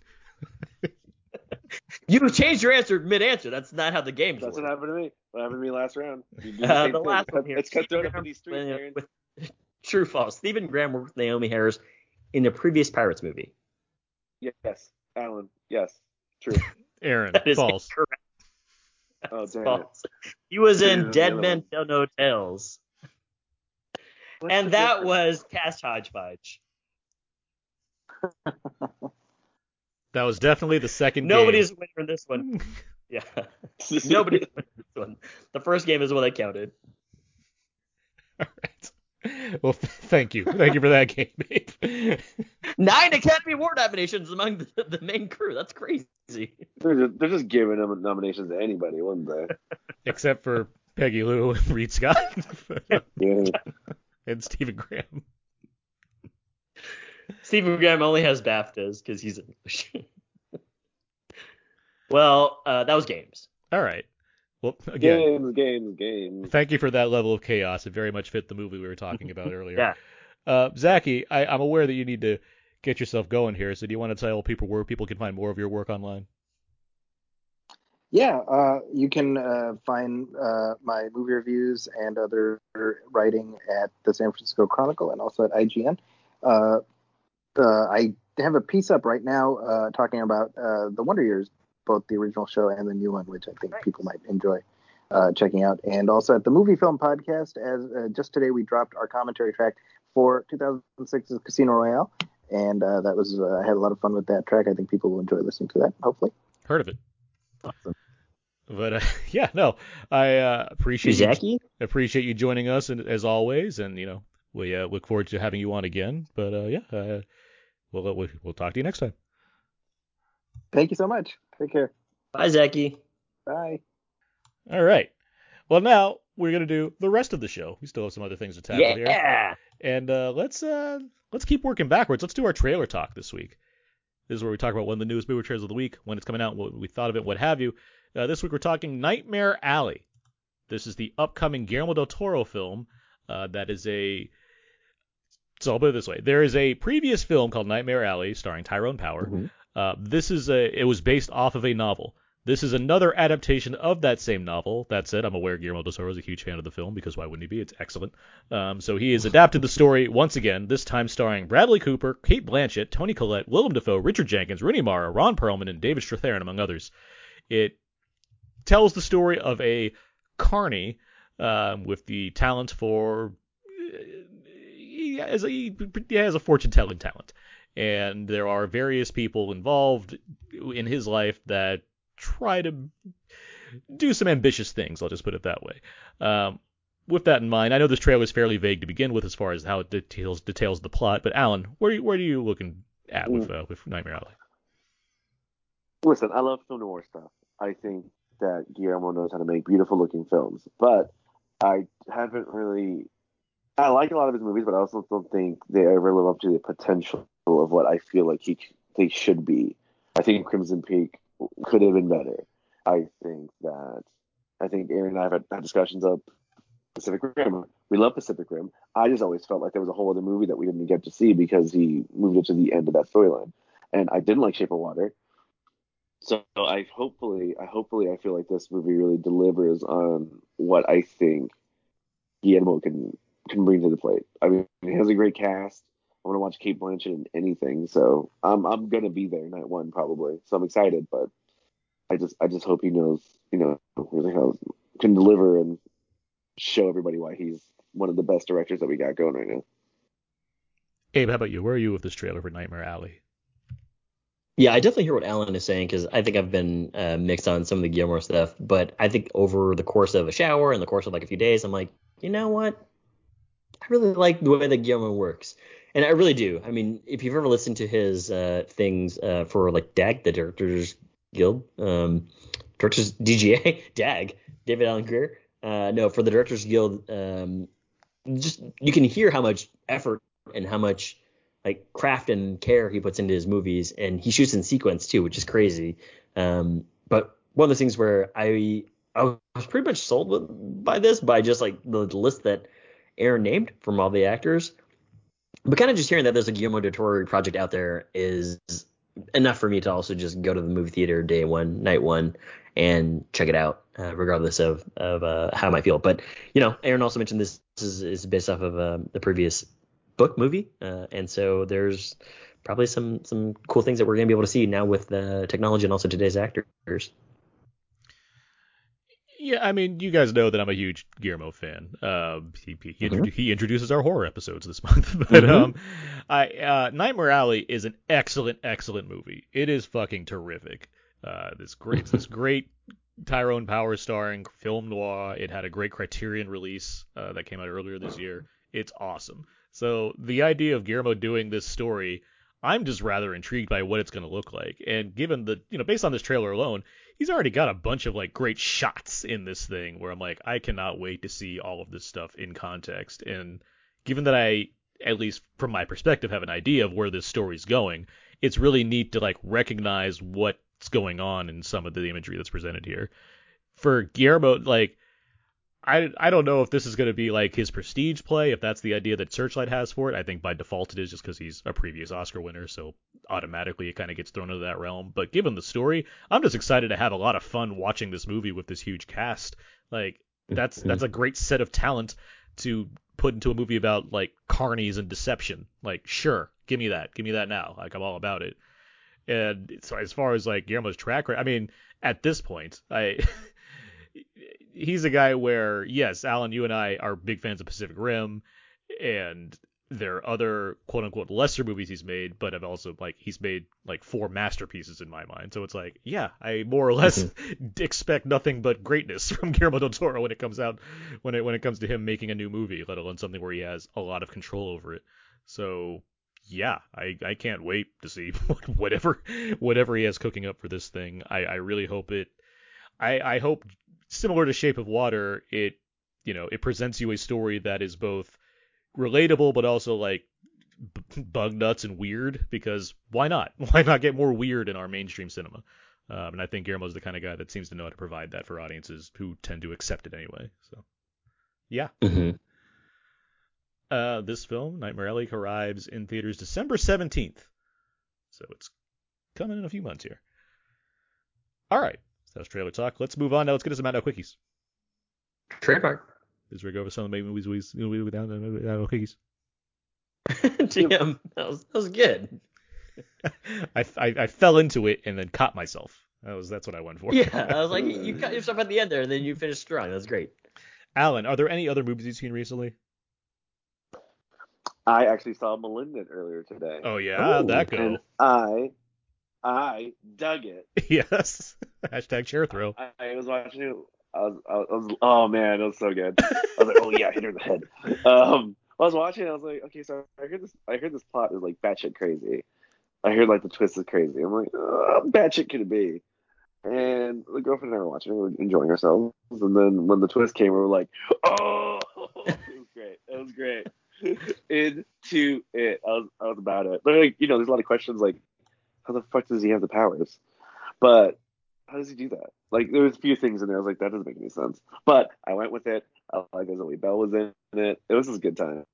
You changed your answer mid-answer. That's not how the game That's works. what happened to me. What happened to me last round? You the Uh, the last It's one cut- here. It's cut thrown up in these streets, Graham Aaron. with- True, false. Stephen Graham worked with Naomie Harris in the previous Pirates movie. Yes. Alan. Yes. True. Aaron. That is False. incorrect. Oh, damn it. He was in the Dead other Men one. Tell No Tales. What's and that difference? was Cast Hodgepodge. That was definitely the second Nobody's game. winner in this one. Yeah, nobody's winner in this one. The first game is what I counted. All right. Well, th- thank you. Thank you for that game, Babe. Nine Academy Award nominations among the, the main crew. That's crazy. They're just, they're just giving them nominations to anybody, wouldn't they? Except for Peggy Lu and Reid Scott Yeah. and Stephen Graham. Stephen Graham only has BAFTAs because he's English. well, uh, that was games. All right. Well, again, Games, games, games. thank you for that level of chaos. It very much fit the movie we were talking about earlier. Yeah. Uh, Zaki, I, I'm aware that you need to get yourself going here. So do you want to tell people where people can find more of your work online? Yeah, uh, you can uh, find uh, my movie reviews and other writing at the San Francisco Chronicle and also at IGN. Uh, I have a piece up right now uh, talking about uh, the Wonder Years, both the original show and the new one, which I think people might enjoy uh, checking out. And also at the Moviefilm Podcast, as uh, just today we dropped our commentary track for 2006's Casino Royale, and uh, that was uh, I had a lot of fun with that track. I think people will enjoy listening to that. Hopefully. Heard of it. Awesome. But uh, yeah, no, I uh, appreciate you, appreciate you joining us and as always, and you know we uh, look forward to having you on again. But uh, yeah, uh, we'll, we'll we'll talk to you next time. Thank you so much. Take care. Bye, Zaki. Bye. All right. Well, now we're gonna do the rest of the show. We still have some other things to tackle here, Yeah. and uh, let's uh, let's keep working backwards. Let's do our trailer talk this week. This is where we talk about one of the newest movie trailers of the week, when it's coming out, what we thought of it, what have you. Uh, this week we're talking Nightmare Alley. This is the upcoming Guillermo del Toro film. Uh, that is a so I'll put it this way: there is a previous film called Nightmare Alley starring Tyrone Power. Mhm. Uh, this is a it was based off of a novel. This is another adaptation of that same novel. That said, I'm aware Guillermo del Toro is a huge fan of the film because why wouldn't he be? It's excellent. Um, so he has adapted the story once again, this time starring Bradley Cooper, Cate Blanchett, Toni Collette, Willem Dafoe, Richard Jenkins, Rooney Mara, Ron Perlman, and David Strathairn, among others. It tells the story of a carny um, with the talent for he has a, he has a fortune telling talent, and there are various people involved in his life that try to do some ambitious things. I'll just put it that way. Um, with that in mind, I know this trailer is fairly vague to begin with as far as how it details details the plot. But Alan, where where are you looking at with uh, with Nightmare Alley? Listen, I love film noir stuff. I think that Guillermo knows how to make beautiful looking films, but I haven't really. I like a lot of his movies, but I also don't think they ever live up to the potential of what I feel like he they should be. I think Crimson Peak could have been better. I think that I think Aaron and I have had, had discussions of Pacific Rim. We love Pacific Rim. I just always felt like there was a whole other movie that we didn't get to see because he moved it to the end of that storyline. And I didn't like Shape of Water. So I hopefully, I hopefully, I feel like this movie really delivers on what I think Guillermo can can bring to the plate. I mean, he has a great cast. I want to watch Cate Blanchett in anything, so I'm I'm gonna be there night one probably. So I'm excited, but I just I just hope he knows, you know, really how can deliver and show everybody why he's one of the best directors that we got going right now. Abe, how about you? Where are you with this trailer for Nightmare Alley? Yeah, I definitely hear what Alan is saying because I think I've been uh, mixed on some of the Guillermo stuff, but I think over the course of a shower and the course of like a few days, I'm like, you know what? I really like the way that Guillermo works, and I really do. I mean, if you've ever listened to his uh, things uh, for like DAG, the Directors Guild, um, Directors DGA, DAG, David Alan Grier, uh, no, for the Directors Guild, um, just you can hear how much effort and how much like craft and care he puts into his movies, and he shoots in sequence too, which is crazy. Um, but one of those things where I I was pretty much sold by this by just like the, the list that Aaron named from all the actors, but kind of just hearing that there's a Guillermo del Toro project out there is enough for me to also just go to the movie theater day one, night one, and check it out, uh, regardless of of uh, how I might feel. But you know, Aaron also mentioned this, is, is based off of uh, the previous book movie, uh, and so there's probably some some cool things that we're gonna be able to see now with the technology and also today's actors. Yeah, I mean, you guys know that I'm a huge Guillermo fan. Um, he he, he, Mhm. he introduces our horror episodes this month, but um, I uh, Nightmare Alley is an excellent, excellent movie. It is fucking terrific. Uh, this great, this great Tyrone Power starring film noir. It had a great Criterion release uh, that came out earlier this year. It's awesome. So the idea of Guillermo doing this story, I'm just rather intrigued by what it's going to look like. And given the, you know, based on this trailer alone, he's already got a bunch of like great shots in this thing where I'm like, I cannot wait to see all of this stuff in context. And given that I, at least from my perspective, have an idea of where this story's going, it's really neat to like recognize what's going on in some of the imagery that's presented here. For Guillermo, like, I, I don't know if this is going to be like his prestige play, if that's the idea that Searchlight has for it. I think by default it is just because he's a previous Oscar winner, so automatically it kind of gets thrown into that realm. But given the story, I'm just excited to have a lot of fun watching this movie with this huge cast. Like mm-hmm. that's that's a great set of talent to put into a movie about like carnies and deception. Like sure, give me that, give me that now. Like I'm all about it. And so as far as like Guillermo's track record, I mean, at this point, I he's a guy where yes, Alan, you and I are big fans of Pacific Rim, and there are other quote unquote lesser movies he's made, but I've also like he's made like four masterpieces in my mind. So it's like, yeah, I more or less mm-hmm. expect nothing but greatness from Guillermo del Toro when it comes out when it when it comes to him making a new movie, let alone something where he has a lot of control over it. So yeah, I, I can't wait to see whatever whatever he has cooking up for this thing. I, I really hope it I, I hope similar to Shape of Water, it you know, it presents you a story that is both relatable but also like b- bug nuts and weird because why not? Why not get more weird in our mainstream cinema? Um, and I think Guillermo's the kind of guy that seems to know how to provide that for audiences who tend to accept it anyway. So, yeah. Mhm. Uh, this film, Nightmare Alley, arrives in theaters December 17th. So it's coming in a few months here. All right. So that's trailer talk. Let's move on now. Let's get to some Out Now Quickies. Trademark. This is where we go over some of the main movies we you know, we down Out Now Quickies. TM. That was that was good. I, I, I fell into it and then caught myself. That was that's what I went for. Yeah, I was like, you you cut yourself at the end there, and then you finished strong. That's great. Alan, are there any other movies you've seen recently? I actually saw Malignant earlier today. Oh yeah, how'd that go? And I, I dug it. yes. Hashtag chair throw. I, I was watching it. I was, I was, oh man, it was so good. I was like, oh yeah, hit her in the head. Um, I was watching. it, I was like, okay, so I heard this. I heard this plot is like batshit crazy. I heard like the twist is crazy. I'm like, oh, batshit could it be? And the girlfriend and I were watching. We were enjoying ourselves. And then when the twist came, we were like, oh, it was great. It was great. Into it. I was, I was about it. But like, you know, there's a lot of questions like, how the fuck does he have the powers? But how does he do that? Like, there was a few things in there. I was like, that doesn't make any sense. But I went with it. I like Zoe Bell was in it. It was just a good time.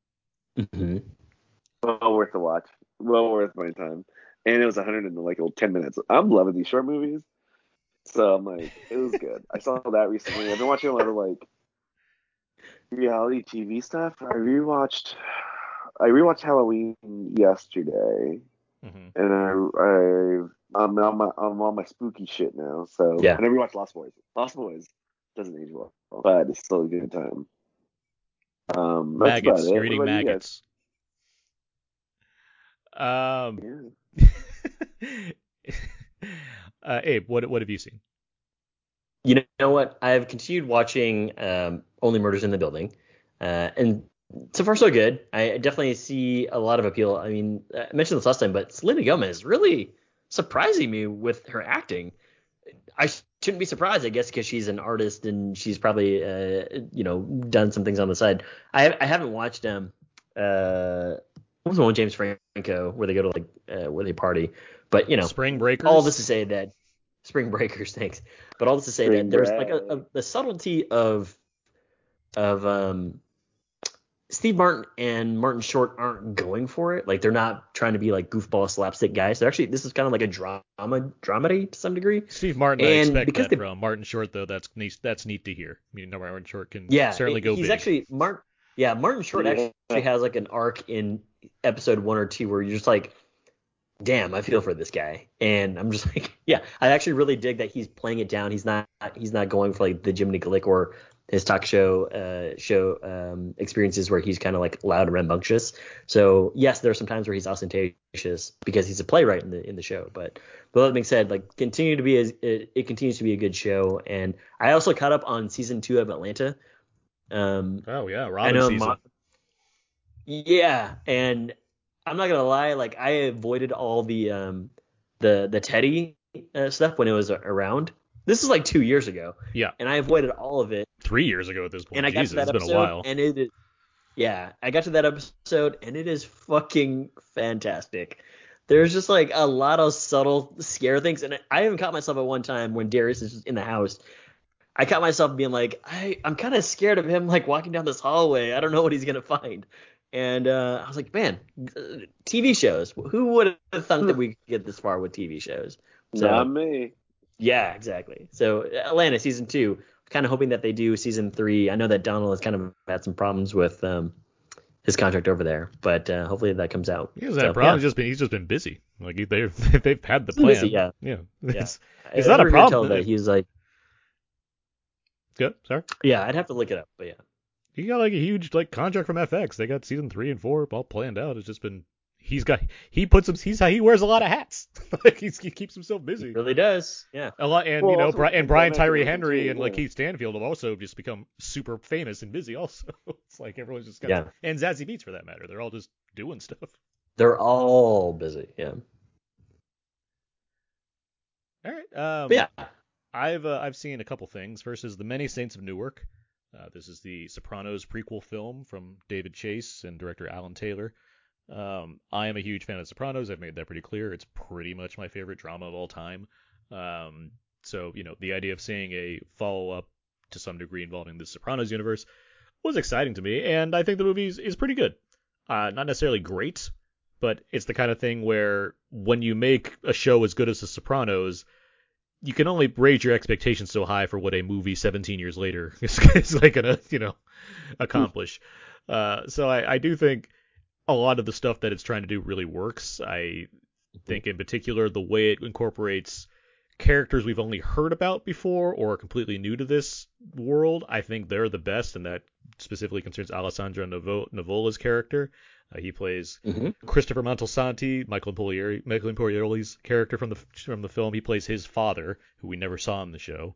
Mm-hmm. Well worth the watch. Well worth my time. And it was 100 and like 10 minutes. I'm loving these short movies. So I'm like, it was good. I saw that recently. I've been watching a lot of like reality TV stuff. I rewatched. I rewatched Halloween yesterday, hmm and I, I I'm on my I'm on my spooky shit now. So Yeah. and I rewatched Lost Boys. Lost Boys doesn't age well, but it's still a good time. Um, that's Maggots. about it. You're What eating about you maggots. Um, Yeah. uh, Abe, what what have you seen? You know what? I've continued watching um, Only Murders in the Building, uh, and so far so good. I definitely see a lot of appeal. I mean, I mentioned this last time, but Selena Gomez is really surprising me with her acting. I shouldn't be surprised, I guess, because she's an artist and she's probably, uh, you know, done some things on the side. I I haven't watched um uh what was the one with James Franco where they go to like uh, where they party, but you know Spring Breakers. all this to say that spring breakers thanks but all this to say Spring that there's like a, break. a subtlety of of um Steve Martin and Martin Short aren't going for it. Like they're not trying to be like goofball slapstick guys. They're actually this is kind of like a drama dramedy to some degree. Steve Martin, I expect because that they- from Martin Short though. That's neat. That's neat to hear. I mean, no, Martin Short can Yeah, certainly it- go he's big. actually Martin. Yeah, Martin Short Yeah. actually has like an arc in episode one or two where you're just like, damn, I feel for this guy. And I'm just like, yeah, I actually really dig that he's playing it down. He's not he's not going for like the Jiminy Glick or his talk show uh, show um, experiences where he's kind of like loud and rambunctious. So yes, there are some times where he's ostentatious because he's a playwright in the in the show. But but that being said, like continue to be a, it, it continues to be a good show. And I also caught up on season two of Atlanta. Um, Oh yeah, Robin season. Mo- yeah, and I'm not gonna lie, like I avoided all the um the the Teddy uh, stuff when it was around. This is like two years ago, yeah, and I avoided all of it. three years ago at this point. And I got to that it's been episode, a while. and it is, yeah, I got to that episode, and it is fucking fantastic. There's just like a lot of subtle scare things, and I even caught myself at one time when Darius is in the house. I caught myself being like, I, I'm kind of scared of him like walking down this hallway. I don't know what he's gonna find. And uh, I was like, man, uh, TV shows. Who would have thought that we could get this far with TV shows? So Not me. Yeah, exactly. So Atlanta season two. Kind of hoping that they do season three. I know that Donald has kind of had some problems with um, his contract over there, but uh, hopefully that comes out. He hasn't So, had problems. yeah. He's just been he's just been busy. Like they've they've had the plan. busy, yeah. yeah. Yeah. It's, I it's not a problem. That he's like, Good. Sorry. yeah, I'd have to look it up, but yeah. He got like a huge like contract from FX. They got season three and four all planned out. It's just been he's got he puts him he's he wears a lot of hats. like he's, he keeps himself busy. He really does. Yeah. A lot, and Well, you know, Bri- and Brian Tyree Henry too, and like yeah. Keith Stanfield have also just become super famous and busy. Also, it's like everyone's just got Yeah. and Zazie Beetz for that matter. They're all just doing stuff. They're all busy. Yeah. All right. Um, But yeah. I've uh, I've seen a couple things. First is The Many Saints of Newark. Uh, this is the Sopranos prequel film from David Chase and director Alan Taylor. Um, I am a huge fan of Sopranos. I've made that pretty clear. It's pretty much my favorite drama of all time. Um, so you know, the idea of seeing a follow up to some degree involving the Sopranos universe was exciting to me, and I think the movie is, is pretty good. Uh, not necessarily great, but it's the kind of thing where when you make a show as good as The Sopranos, you can only raise your expectations so high for what a movie 17 years later is, is like gonna, you know, accomplish. Uh, so I, I do think a lot of the stuff that it's trying to do really works. I think in particular the way it incorporates characters we've only heard about before or are completely new to this world. I think they're the best, and that specifically concerns Alessandro Nivola's character. Uh, he plays Mhm. Christopher Moltisanti, Michael Imperioli, Michael Imperioli's character from the from the film. He plays his father, who we never saw in the show,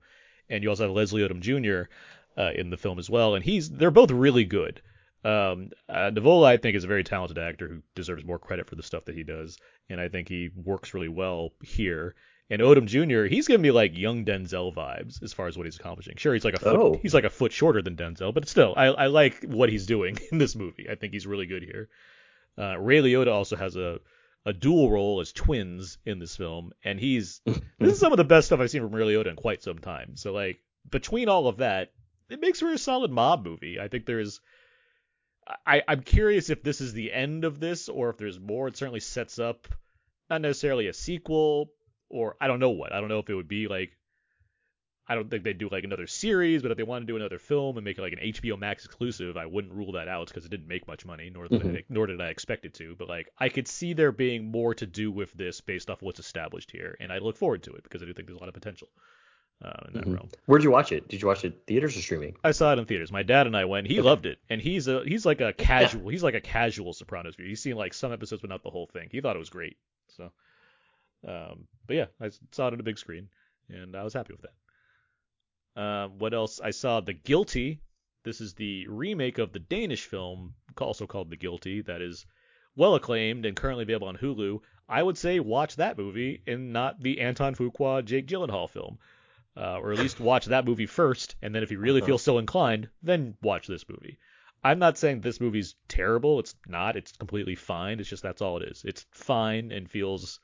and you also have Leslie Odom Jr. Uh, in the film as well, and he's they're both really good. Um, uh, Nivola, I think, is a very talented actor who deserves more credit for the stuff that he does, and I think he works really well here. And Odom Jr., he's giving me like young Denzel vibes as far as what he's accomplishing. Sure, he's like a foot, Oh. he's like a foot shorter than Denzel, but still, I, I like what he's doing in this movie. I think he's really good here. Uh, Ray Liotta also has a a dual role as twins in this film, and he's this is some of the best stuff I've seen from Ray Liotta in quite some time. So like between all of that, it makes for a solid mob movie. I think there's I, I'm curious if this is the end of this or if there's more. It certainly sets up not necessarily a sequel or I don't know what. I don't know if it would be like I don't think they'd do like another series, but if they want to do another film and make it like an HBO Max exclusive, I wouldn't rule that out because it didn't make much money, nor did mm-hmm. I, nor did I expect it to. But like I could see there being more to do with this based off what's established here, and I look forward to it because I do think there's a lot of potential uh, in that realm. Where'd you watch it? Did you watch it theaters or streaming? I saw it in theaters. My dad and I went. He loved it, and he's a he's like a casual. He's like a casual Sopranos viewer. He's seen like some episodes, but not the whole thing. He thought it was great. So, um, but yeah, I saw it on a big screen, and I was happy with that. Um, what else? I saw The Guilty. This is the remake of the Danish film, also called The Guilty, that is well acclaimed and currently available on Hulu. I would say watch that movie and not the Anton Fuqua Jake Gyllenhaal film uh, or at least watch that movie first, and then if you really feel so inclined, then watch this movie. I'm not saying this movie's terrible. It's not. It's completely fine. It's just that's all it is. It's fine and feels.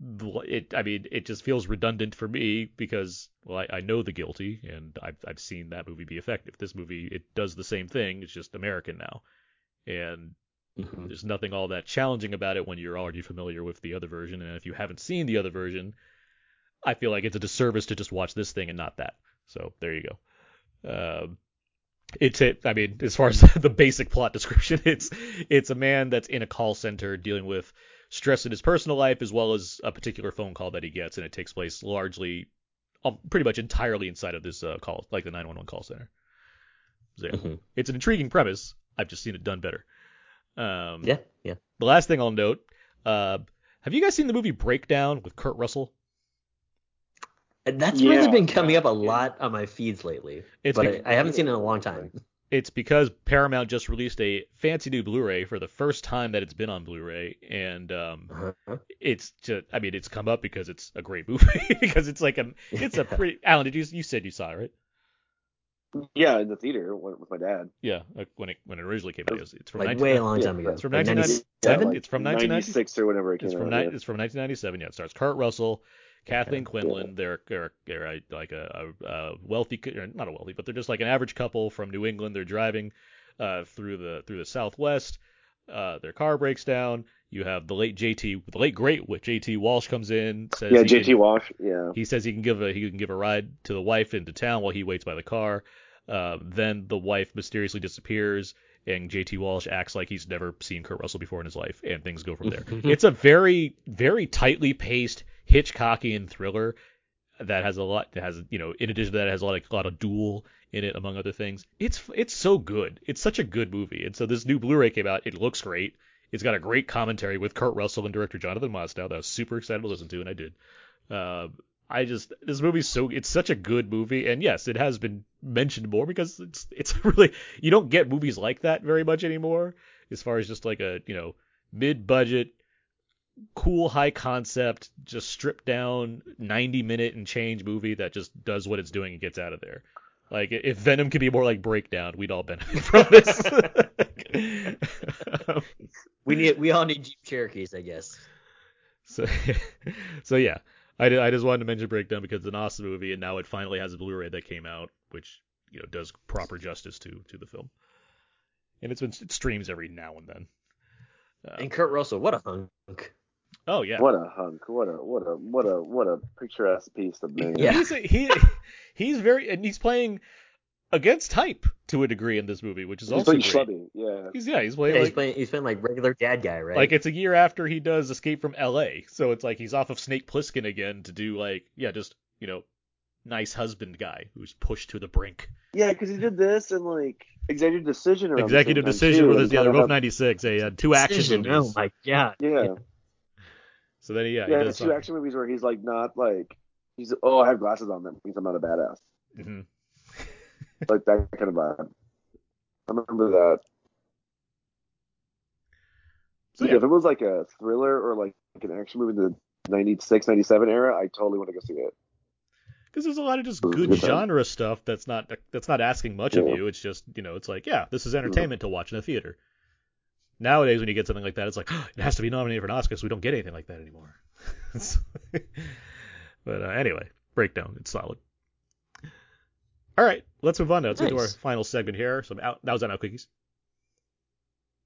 It. I mean, it just feels redundant for me because well, I, I know the guilty and I've I've seen that movie be effective. This movie it does the same thing. It's just American now, and Mhm. there's nothing all that challenging about it when you're already familiar with the other version. And if you haven't seen the other version, I feel like it's a disservice to just watch this thing and not that. So there you go. Um, it's it. I mean, as far as the basic plot description, it's it's a man that's in a call center dealing with stress in his personal life as well as a particular phone call that he gets, and it takes place largely, um, pretty much entirely inside of this uh, call, like the 911 call center. So, yeah, Mhm. it's an intriguing premise. I've just seen it done better. Um, Yeah, yeah. The last thing I'll note, uh, have you guys seen the movie Breakdown with Kurt Russell? And that's Yeah, really been coming yeah, up a yeah. lot on my feeds lately. It's but bec- I, I haven't seen it in a long time. It's because Paramount just released a fancy new Blu-ray for the first time that it's been on Blu-ray, and um, Uh-huh. it's just, I mean, it's come up because it's a great movie because it's like a, it's a pretty. Alan, did you you said you saw it right? Yeah, in the theater with with my dad. Yeah, like when it when it originally came out, it was, it's from Like 19, way a long Yeah, time ago. it's from Like 1990 Yeah, like It's from 1990? 96 or whatever it came It's from out. ni- yeah. it's from 1997. Yeah, it stars Kurt Russell, Kathleen Quinlan. They're they're, they're like a, a, a wealthy, not a wealthy, but they're just like an average couple from New England. They're driving uh, through the through the Southwest. Uh, their car breaks down. You have the late JT, the late great JT Walsh comes in. Says Yeah, JT can- Walsh. Yeah. he says he can give a he can give a ride to the wife into town while he waits by the car. Uh, then the wife mysteriously disappears, and JT Walsh acts like he's never seen Kurt Russell before in his life, and things go from there. it's a very very tightly paced Hitchcockian thriller that has a lot that has you know in addition to that it has a lot of, a lot of duel in it among other things. It's it's so good. It's such a good movie. And so this new Blu-ray came out. It looks great. It's got a great commentary with Kurt Russell and director Jonathan Mostow that I was super excited to listen to, and I did. Uh, I just this movie's so it's such a good movie, and yes, it has been mentioned more because it's it's really you don't get movies like that very much anymore. As far as just like a you know mid-budget, cool high concept, just stripped down 90 minute and change movie that just does what it's doing and gets out of there. Like if Venom could be more like Breakdown, we'd all benefit from this. Um, We need we all need Jeep Cherokees, I guess. so, so yeah, I, I just wanted to mention Breakdown because it's an awesome movie, and now it finally has a Blu-ray that came out, which you know does proper justice to to the film. And it's been it streams every now and then. Uh, and Kurt Russell, what a hunk. Oh yeah, What a hunk! What a what a what a what a picturesque piece of man. Yeah. he's a, he he's very and he's playing against type to a degree in this movie, which is He's also playing great. schlubby. Yeah. He's yeah, he's playing Yeah, like he's playing he's playing like regular dad guy, right? Like it's a year after he does Escape from L.A., so it's like he's off of Snake Plissken again to do like yeah, just you know, nice husband guy who's pushed to the brink. Yeah, because he did this and like executive decision. Around the Executive decision too, with and his yeah, they're both '96. They had two action Decision, movies. Oh my god. have- Yeah. So then yeah, Yeah, he the does two action movies where he's like not like he's oh I have glasses on that means I'm not a badass. hmm Like that kind of vibe. I remember that. So Yeah, yeah, if it was like a thriller or like, an action movie in the 96, 97 era, I totally want to go see it. because there's a lot of just It was a good good time. genre stuff that's not that's not asking much of you. It's just you know, it's like yeah, this is entertainment to watch in a theater. Nowadays, when you get something like that, it's like it has to be nominated for an Oscar, so we don't get anything like that anymore. but uh, anyway, breakdown. It's solid. All right, let's move on now. Let's get to our final segment here. Some out, that was out cookies.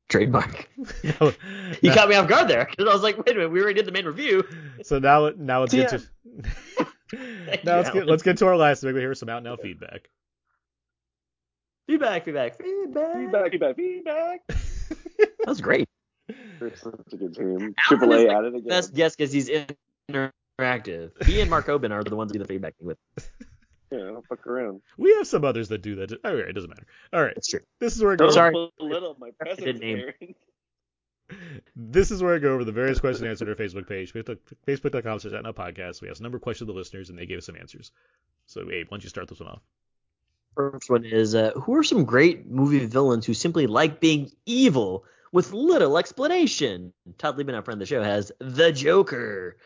Trademark. Now- You now- caught me off guard there because I was like, wait a minute, we already did the main review. so now, now let's get to. now let's get let's get to our last segment here. Some out now feedback. Feedback, feedback, feedback. Feedback, feedback, feedback. That was great. They're such a good team. Alan Triple A like at it again. Best guess because he's interactive. He and Mark Oben are the ones who do the feedbacking with. Yeah, don't fuck around. We have some others that do that. All right, it doesn't matter. All right, That's true. this is where I Don't go. Sorry. belittle my presence didn't name- here. This is where I go over the various questions answered on our Facebook page, Facebook- facebook.com slash Now podcast. We asked a number of questions to the listeners, and they gave us some answers. So, Abe, why don't you start this one off? First one is uh, Who are some great movie villains who simply like being evil with little explanation? Todd Liebman, our friend of the show, has the Joker.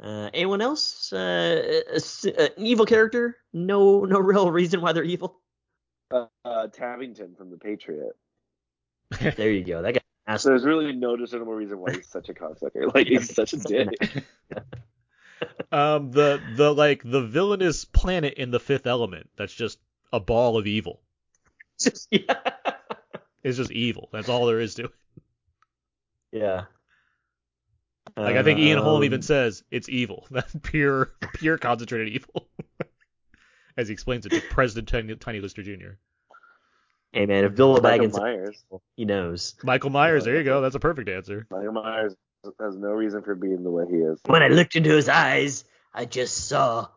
Uh, anyone else? Uh, a s- an evil character? No, no real reason why they're evil. Uh, uh, Tavington from The Patriot. There you go. That guy. asked- So there's really no discernible reason why he's such a cocksucker. Like he's such a dick. Um, the the like the villainous planet in the Fifth Element. That's just a ball of evil. yeah. It's just evil. That's all there is to it. Yeah. Like I think Ian Holm Um, even says it's evil. That's pure pure concentrated evil. As he explains it to President Tiny, Tiny Lister Jr. Hey man, if Bill Michael Baggins, Myers. he knows. Michael Myers. There you go. That's a perfect answer. Michael Myers has no reason for being the way he is. When I looked into his eyes, I just saw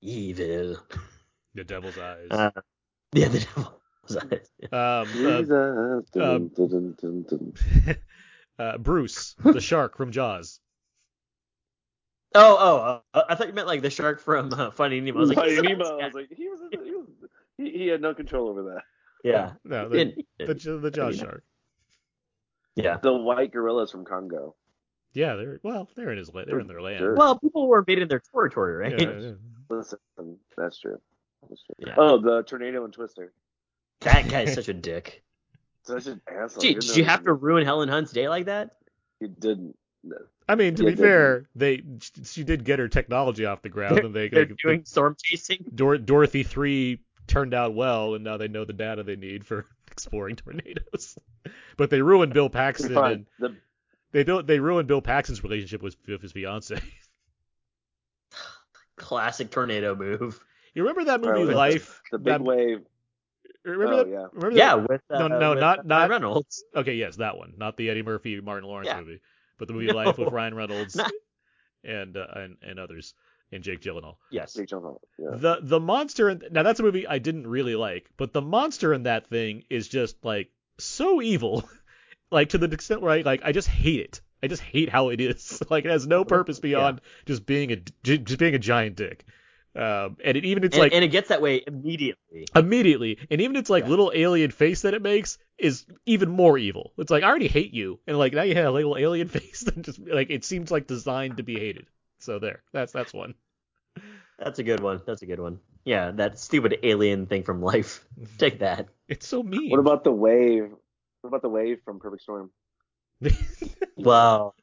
evil. The devil's eyes. Uh, yeah, the devil's eyes. um, uh, Jesus. Dun, um, uh, Bruce, the shark from Jaws. Oh, oh, uh, I thought you meant like the shark from uh, Finding Nemo. I was like, Finding Nemo, I was like, he was, he was, he, he had no control over that. yeah, No, the, In- the, the Jaws Yeah. shark. yeah. The white gorillas from Congo. Yeah, they're well, they're in his la- they're in their land. Sure. Well, people were invading their territory, right? Yeah, yeah. Listen, that's true. That's true. Yeah. Oh, the tornado and Twister. That guy's such a dick. Such an asshole. Gee, did you have to ruin Helen Hunt's day like that? He didn't. I mean, to Yeah, be they- fair, they she did get her technology off the ground, and they, They're they doing storm chasing. Dor- Dorothy three turned out well, and now they know the data they need for exploring tornadoes. but they ruined Bill Paxton, Fine. and The they built they ruined Bill Paxton's relationship with, with his fiance. Classic tornado move. you remember that movie Right, Life? the big That- wave. Remember Oh that? yeah. Remember Yeah, that? with uh, No, no, with, not- uh, not- Reynolds. Okay, yes, that one, not the Eddie Murphy Martin Lawrence Yeah. movie, but the movie No. Life with Ryan Reynolds Not- and, uh, and and others and Jake Gyllenhaal. Yes. Jake Gyllenhaal, Yeah. The the monster in, now that's a movie I didn't really like, but the monster in that thing is just like so evil, like to the extent where I like I just hate it. I just hate how it is. Like it has no purpose beyond just being a just being a giant dick. Um, and it even it's and, like and it gets that way immediately. immediately, and even its like Yeah. little alien face that it makes is even more evil. It's like I already hate you, and like now you have a little alien face that just like it seems like designed to be hated. So there, that's that's one. That's a good one. That's a good one. Yeah, that stupid alien thing from life. Take that. It's so mean. What about the wave? What about the wave from Perfect Storm? Well,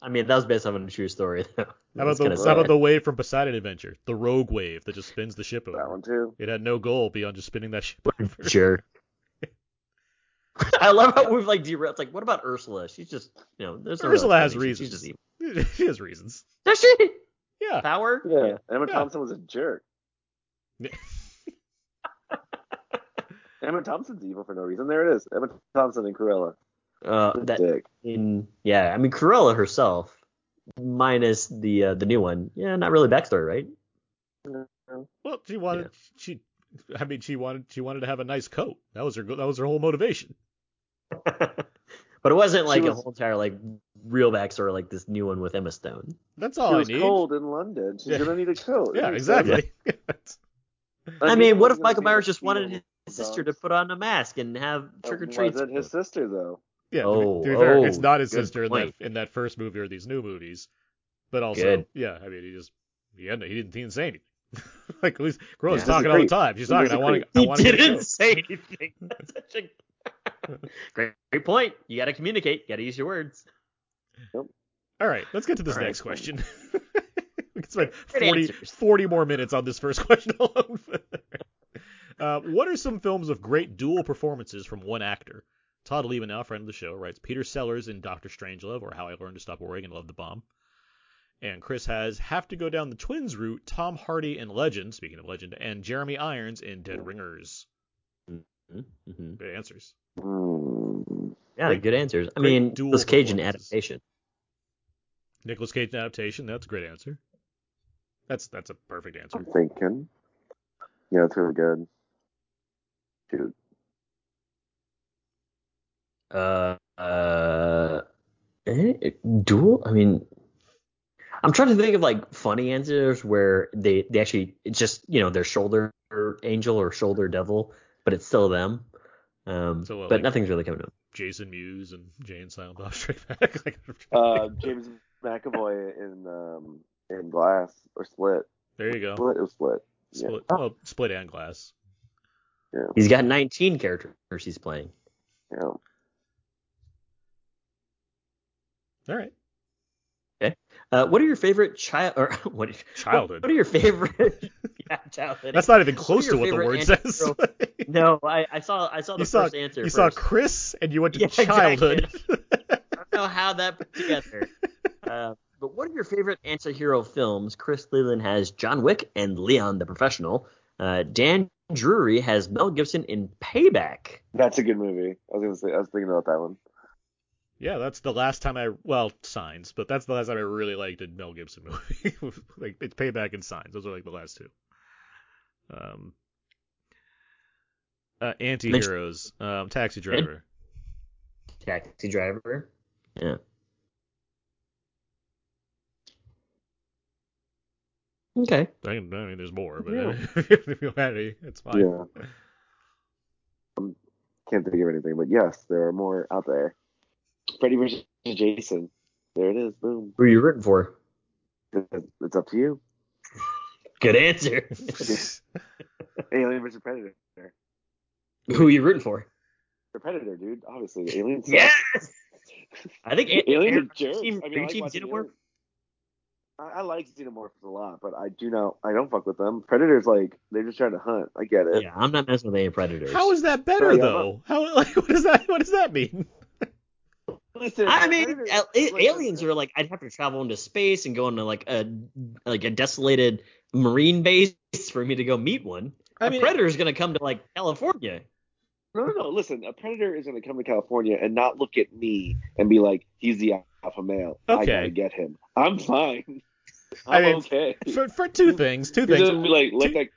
I mean, that was based on a true story. Though. How about, That's the, kinda how about the wave from Poseidon Adventure? The rogue wave that just spins the ship over. That one too. It had no goal beyond just spinning that ship over. Sure. I love how we've like derailed. It's like, what about Ursula? She's just, you know, there's no Ursula has reasons. She's just evil. she has reasons. Does she? Yeah. Power? Yeah. Emma Yeah. Thompson was a jerk. Emma Thompson's evil for no reason. There it is. Emma Thompson and Cruella. Uh, that dick. in yeah. I mean, Cruella herself, minus the uh, the new one. Yeah, not really backstory, right? Well, she wanted she. I mean, she wanted she wanted to have a nice coat. That was her that was her whole motivation. but it wasn't like a whole entire like real backstory like this new one with Emma Stone. That's She all I was need. cold in London. She's Yeah. gonna need a coat. Yeah, It makes sense. exactly. I mean, what if Michael Myers just wanted his sister to put on a mask and have trick or It treats? wasn't his sister though. Yeah. to Oh, be, to be fair, oh, it's not his sister in that in that first movie or these new movies, but also Good. yeah. I mean, he just he had he didn't he didn't say anything. like at least Grove's Yeah. talking all the time. She's talking. I want to. I He want to get a didn't say anything. That's such a great, great point. You got to communicate. You got to use your words. All right, let's get to this All right. next question. we can spend Great 40, 40 more minutes on this first question alone. uh, what are some films of great dual performances from one actor? Todd Lehman, now a friend of the show, writes Peter Sellers in Doctor Strangelove or How I Learned to Stop Worrying and Love the Bomb. And Chris has have to go down the twins route, Tom Hardy in Legend, speaking of Legend, and Jeremy Irons in Dead Ringers. Mm-hmm. Good answers. Yeah, good answers. I mean, dual Nicolas Cage in adaptation. Nicolas Cage in adaptation, that's a great answer. That's that's a perfect answer. I'm thinking. Yeah, it's really good. Dude. Uh, uh, eh, dual. I mean, I'm trying to think of like funny answers where they they actually it's just you know their shoulder angel or shoulder devil, but it's still them. Um, So, uh, but like- nothing's really coming up. Jason Mewes and Jane Silent Bob Strike Back. Like, Uh, James McAvoy in um in Glass or Split. there you go. Split it was Split. Yeah. Split, well, split and glass. He's got 19 characters he's playing. Yeah. All right. Okay. Uh, what are your favorite child or what? Childhood. What are your favorite? yeah, childhood. That's not even close your to what the favorite word says. No, I, I saw I saw the you saw first answer. you first. saw Chris and you went to Yeah, exactly. childhood. I don't know how that put together. Uh, but what are your favorite anti-hero films? Chris Leland has John Wick and Leon the Professional. Uh, Dan Drury has Mel Gibson in Payback. That's a good movie. I was gonna say I was thinking about that one. Yeah, that's the last time I well signs, but that's the last time I really liked a Mel Gibson movie. like it's Payback and Signs. Those are like the last two. Um, uh, anti-heroes, um, Taxi Driver. Taxi Driver. Yeah. Okay. I, mean, I mean, there's more, but Yeah. if you had any, it's fine. Yeah. Um, can't think of anything, but yes, there are more out there. Freddy versus Jason. There it is. Boom. Who are you rooting for? It's up to you. Good answer. Alien versus Predator. Who are you rooting for? The Predator, dude. Obviously, Alien. sucks. Yes. I think A- Alien Aaron, are jerks. Team, I mean, your I like team watching Xenomorph? Alien. I, I like Xenomorphs a lot, but I do not. I don't fuck with them. Predators, like, they're just trying to hunt. I get it. Yeah, I'm not messing with any predators. How is that better Oh, yeah, though? How like what does that what does that mean? Listen, I a mean, Predator- al- a- like, aliens are like I'd have to travel into space and go into like a like a desolated marine base for me to go meet one. I a mean- predator's gonna come to like California. No, no, no. Listen, a predator is going to come to California and not look at me and be like, "He's the alpha male. I Okay. gotta get him." I'm fine. I I'm mean, okay. For for two things, two things. be like, let two, that.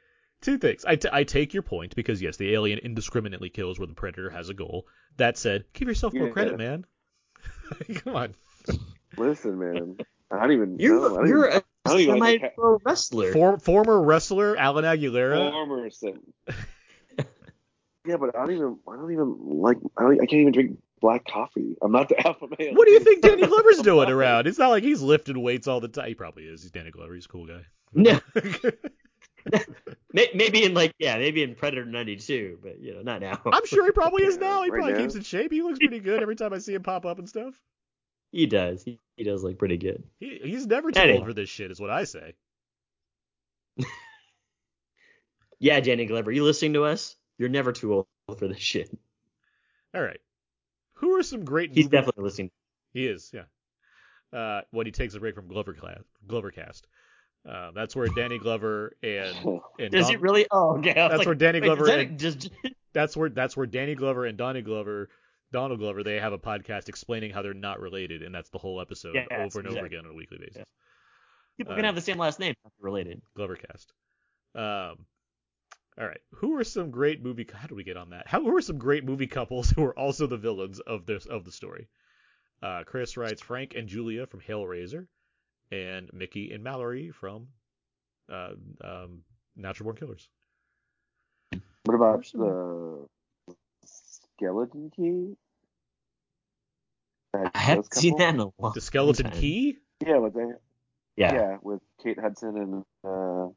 two things. I, t- I take your point because yes, the alien indiscriminately kills where the predator has a goal. That said, give yourself more Yeah. credit, man. Come on. Listen, man. I don't even. You're no, I don't you're even, a I don't even like semi-pro wrestler. For, former wrestler Alan Aguilera. former sim. yeah, but I don't even. I don't even like. I, don't, I can't even drink black coffee. I'm not the alpha male. What do you think Danny Glover's doing around? It's not like he's lifting weights all the time. He probably is. He's Danny Glover. He's a cool guy. No, May- maybe in like yeah, maybe in Predator '92, but you know, not now. I'm sure he probably is now. He right probably now. keeps in shape. He looks pretty good every time I see him pop up and stuff. he does. He, he does look pretty good. He, he's never too Anyway. old for this shit, is what I say. Yeah, Danny Glover, you listening to us? You're never too old for this shit. All right. Who are some great He's movie- definitely listening. He is, yeah. Uh, when he takes a break from Glover class, Glovercast. Uh, that's where Danny Glover and and Don- he really? Oh, okay. That's like, where Danny Glover Danny- and- just that's where that's where Danny Glover and Donnie Glover, Donald Glover, they have a podcast explaining how they're not related, and that's the whole episode Yes, over and over again on a weekly basis. people Uh, can have the same last name, related. Glovercast. Um, all right. Who are some great movie? How do we get on that? How who are some great movie couples who are also the villains of this of the story? Uh, Chris writes Frank and Julia from Hellraiser, and Mickey and Mallory from uh, um, Natural Born Killers. What about the skeleton key? I haven't seen that in a long The Skeleton time. Key. Yeah, with they, Yeah. yeah. with Kate Hudson and uh,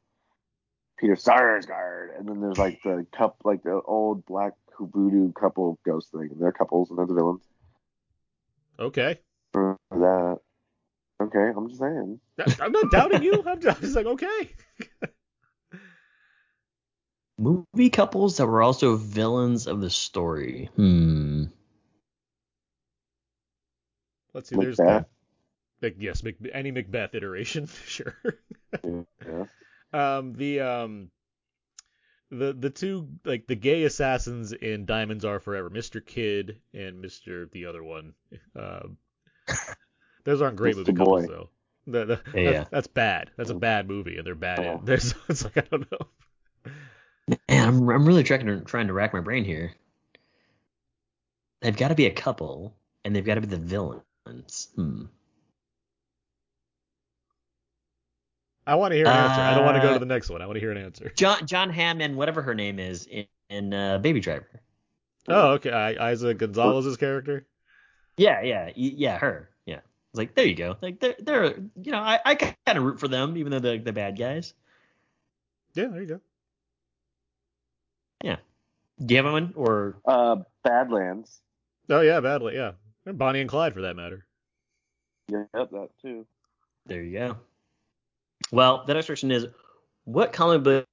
Peter Sarsgaard, and then there's like the cup, like the old black voodoo couple ghost thing. They're couples and they're the villains Okay. for that. Okay, I'm just saying. I'm not doubting you. I'm just, I'm just like okay. Movie couples that were also villains of the story. Hmm. Let's see. There's Macbeth. Mac- yes, Mac- any Macbeth iteration, sure. Yeah. um the um the the two like the gay assassins in Diamonds Are Forever, Mr. Kid and Mr. the other one. Um those aren't great Mr. movie couples Boy. though. The, the, Yeah. that's, that's bad. That's a bad movie, and they're bad. in- Oh. There's, it's like I don't know. Man, I'm I'm really trying to trying to rack my brain here. They've got to be a couple, and they've got to be the villains. Hmm. I want to hear an answer. I don't want to go Uh, to the next one. I want to hear an answer. John Jon Hamm and whatever her name is in, in uh, Baby Driver. Oh, okay. I, Eiza González's character. Yeah, yeah, yeah, her. Yeah. Like there you go. Like they're they're you know I, I kind of root for them even though they're the bad guys. Yeah, there you go. Yeah. Do you have one or Uh, Badlands. Oh yeah, badly. Yeah, and Bonnie and Clyde for that matter. Yeah, that too. there you go. Well, the next question is, what comic book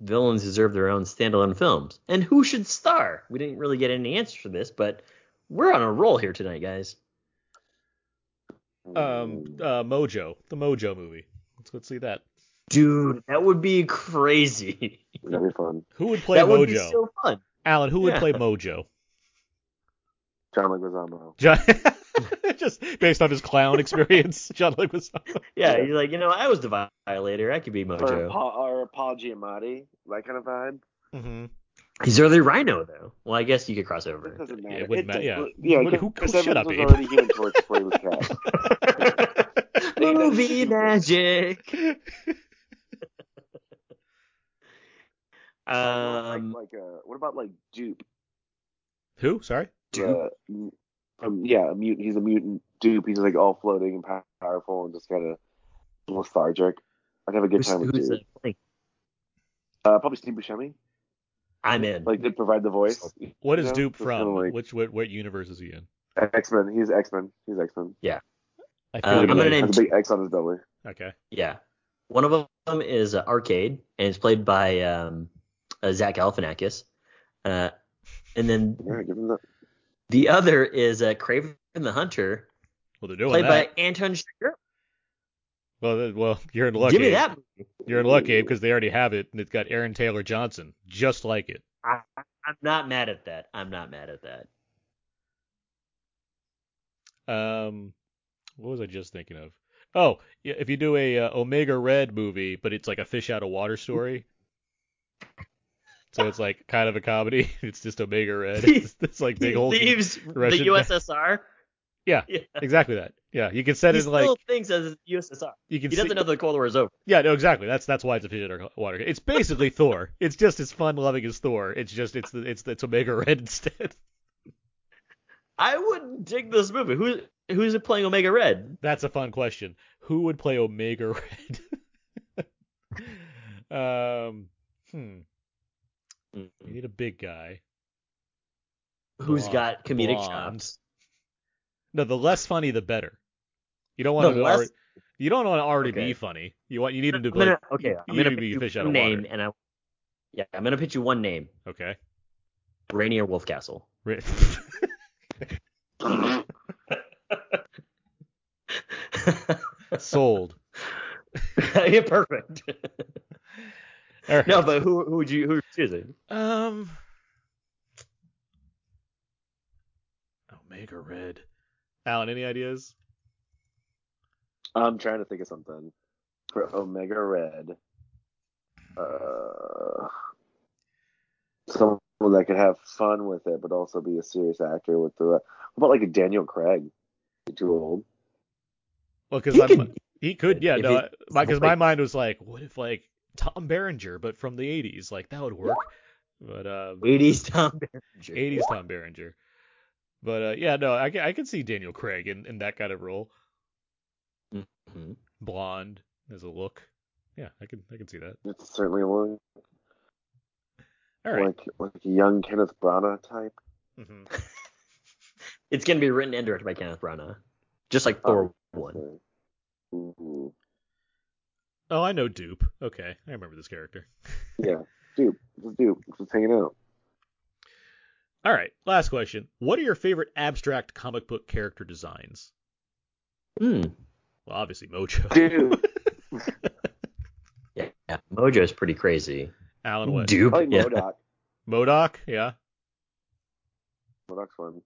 villains deserve their own standalone films, and who should star? We didn't really get any answers for this, but we're on a roll here tonight, guys. Um, uh, Mojo, the Mojo movie. Let's let's see that. Dude, that would be crazy. That'd be fun. Who would play that would be so fun. Alan, who would Yeah. play Mojo? John Leguizamo. John- Just based on his clown experience, John Leguizamo. Yeah, he's like, you know, I was the Violator. I could be Mojo. Paul, or Paul Giamatti, that kind of vibe. Mm-hmm. He's early Rhino though. Well, I guess you could cross It over. doesn't Yeah, matter. it wouldn't does- matter, Yeah, yeah. who- Chris who- shut up, was Abe. already Human Torch before he was cast. Movie magic. Um, like, like uh, what about like Dupe? Who? Sorry. Dupe? Uh, um, yeah, a mutant. He's a mutant dupe. He's like all floating and powerful and just kind of lethargic. I'd have a good who's, time with who's Dupe. uh, playing? Uh, probably Steve Buscemi. I'm in. Like did provide the voice. What is you know? Dupe Just kinda from? Like Which what what universe is he in? X Men. He's X Men. He's X Men. I Um, like I'm gonna name has a big X on his belly. Okay. Yeah. One of them is uh, Arcade, and it's played by um, uh, Zach Galifianakis. Uh, and then Yeah, give the other is uh, Kraven the Hunter, Well, they're doing played that. by Anton Chigurh. Well, well, you're in luck. Give me Abe. that. You're in luck, Abe, because they already have it, and it's got Aaron Taylor Johnson, just like it. I, I'm not mad at that. I'm not mad at that. Um, what was I just thinking of? Oh, yeah, if you do a uh, Omega Red movie, but it's like a fish out of water story. So it's like kind of a comedy. It's just Omega Red. It's, it's like big old. leaves Russian- the USSR. Yeah, Yeah. exactly that. Yeah, you can set He it like things as USSR. you can He see, doesn't know the Cold War is over. Yeah, no, exactly. That's that's why it's a of water. It's basically Thor. It's just as fun loving as Thor. It's just it's the it's it's Omega Red instead. I wouldn't dig this movie. Who who's playing Omega Red? That's a fun question. Who would play Omega Red? um, hmm. You need a big guy. Who's Blonde- got comedic blonde. chops? No, the less funny, the better. You don't want The to less- already, you don't want to already Okay. be funny. You want you need him to be like, okay, you I'm need gonna be you fish out of water. name, and I, yeah, I'm gonna pitch you one name: okay. Rainier Wolfcastle. Sold. yeah, perfect. Right. no, but who who would you who are you choosing? Um. Omega Red. Alan, any ideas? I'm trying to think of something for Omega Red. Uh, someone that could have fun with it, but also be a serious actor with the. What about like a Daniel Craig? Too old. Well, because He I'm could- he could, yeah, if no, he- because my mind was like, what if like Tom Berenger, but from the '80s, like that would work. But um, 80s Tom Berenger. 80s Tom Berenger. But uh, yeah, no, I can I can see Daniel Craig in, in that kind of role, Mhm. blonde as a look. Yeah, I can I can see that. It's certainly a little All right. like like a young Kenneth Branagh type. hmm It's gonna be written and directed by Kenneth Branagh, just like Thor one. Ooh. Oh, I know Doop. Okay, I remember this character. Yeah, dude, just dude, just hanging out. All right, last question. What are your favorite abstract comic book character designs? Hmm. Well, obviously Mojo. Dude, Yeah, yeah. Mojo's pretty crazy. Alan what? Doop. I like yeah. MODOK. MODOK, yeah. MODOK's fun.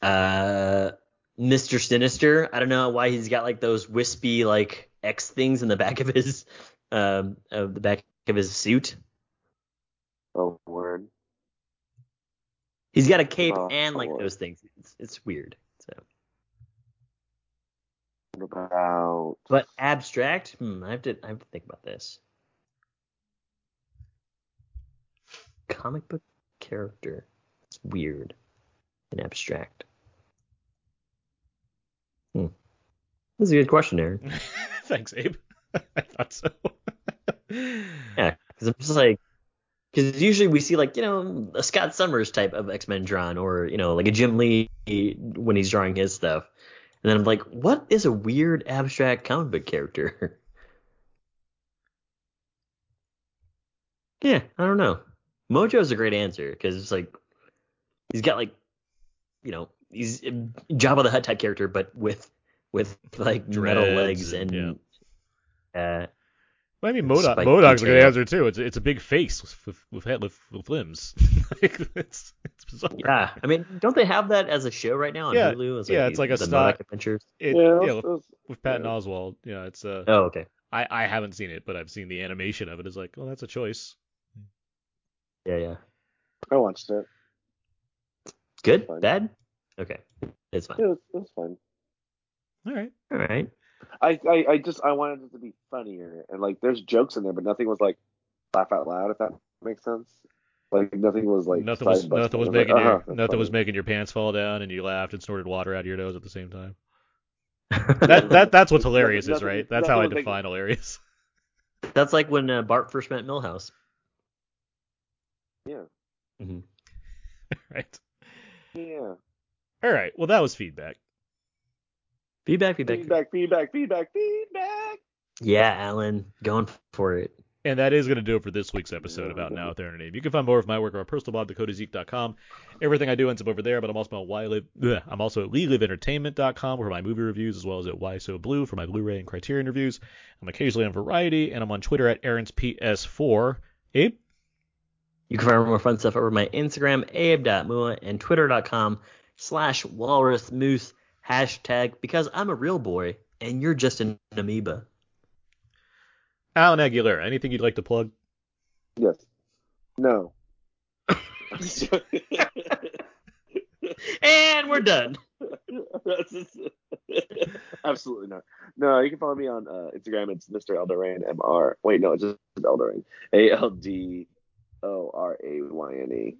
Uh, Mr. Sinister. I don't know why he's got like those wispy like X things in the back of his um of the back of his suit. Oh, word. He's got a cape Oh, and like Lord. those things. It's, it's weird. So, What about? but abstract. Hmm. I have to. I have to think about this. Comic book character. It's weird and abstract. Hmm. That's a good question, Aaron. Thanks, Abe. I thought so. Yeah, because I'm just like, because usually we see like you know a Scott Summers type of X Men drawn, or you know like a Jim Lee when he's drawing his stuff, and then I'm like, what is a weird abstract comic book character? yeah, I don't know. Mojo's a great answer because it's like he's got like you know he's a Jabba the Hutt type character, but with with like metal legs and- and uh Well, I mean, MODOK, Spike MODOK's a good answer too. It's it's a big face with with with, head, with, with limbs. like, it's it's bizarre. Yeah, I mean, don't they have that as a show right now on Yeah, Hulu? As yeah, it's like a the stock- MODOK Adventures. It, yeah, yeah, with, it was- with Patton yeah. Oswalt. Yeah, it's uh, Oh, okay. I I haven't seen it, but I've seen the animation of it. It's like, oh, that's a choice. Yeah, yeah. I watched it. Good, bad. Okay, it's fine. It was, it was. All right. All right. I, I, I just I wanted it to be funnier and like there's jokes in there, but nothing was like laugh out loud if that makes sense. Like nothing was like nothing was busting. nothing was It like, making your uh-huh, that's nothing was making your pants fall down, and you laughed and snorted water out of your nose at the same time. That that that's what's hilarious, is right? That's how I was making- define hilarious. That's like when uh, Bart first met Milhouse. Yeah, right. yeah. All right. Well, that was feedback. Feedback, feedback. Feedback, feedback, feedback, feedback. Yeah, Alan, going for it. And that is going to do it for this week's episode about Now With Aaron and Abe. You can find more of my work on my personal blog, thecodeiszeek.com. Everything I do ends up over there, but I'm also on why live, bleh, I'm also at WeLiveEntertainment.com for my movie reviews, as well as at Why So Blu for my Blu-ray and Criterion reviews. I'm occasionally on Variety, and I'm on Twitter at Aaron's PS4. Abe? You can find more fun stuff over my Instagram, abe.mua, and twitter.com slash walrusmoose hashtag because I'm a real boy and you're just an amoeba. Alan Aguilera, anything you'd like to plug? Yes. No. And we're done. Absolutely not. No, you can follow me on uh, Instagram. It's Mr. AldoRayne. M R. Wait, no, it's just AldoRayne. A L D O R A Y N E.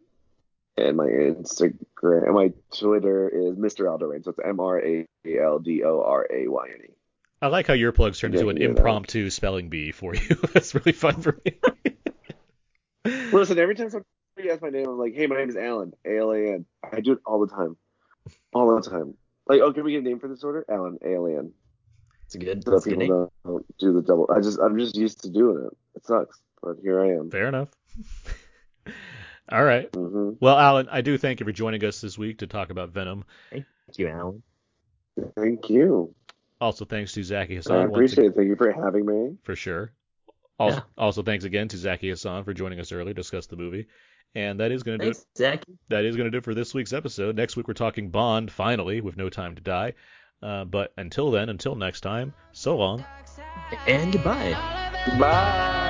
And my Instagram, and my Twitter is Mr. AldoRayne. So it's M R A L D O R A Y N E. I like how your plugs turned Yeah, into an you know. impromptu spelling bee for you. That's really fun for me. Listen, every time somebody asks my name, I'm like, hey, my name is Alan. A L A N. I do it all the time. All the time. Like, oh, can we get a name for this order? Alan. A L A N. It's a good, so that's that a good people name. don't do the double. I just I'm just used to doing it. It sucks, but here I am. Fair enough. All right. hmm Well, Alan, I do thank you for joining us this week to talk about Venom. Thank you, Alan. Thank you. Also, thanks to Zaki I Hasan I appreciate it. Thank you for having me. for sure. Also, Yeah. also, thanks again to Zaki Hasan for joining us early to discuss the movie. And that is going to do it. Thanks, Zach. That is going to do it for this week's episode. Next week we're talking Bond, finally, with No Time to Die. Uh, but until then, until next time, so long. And goodbye. Bye.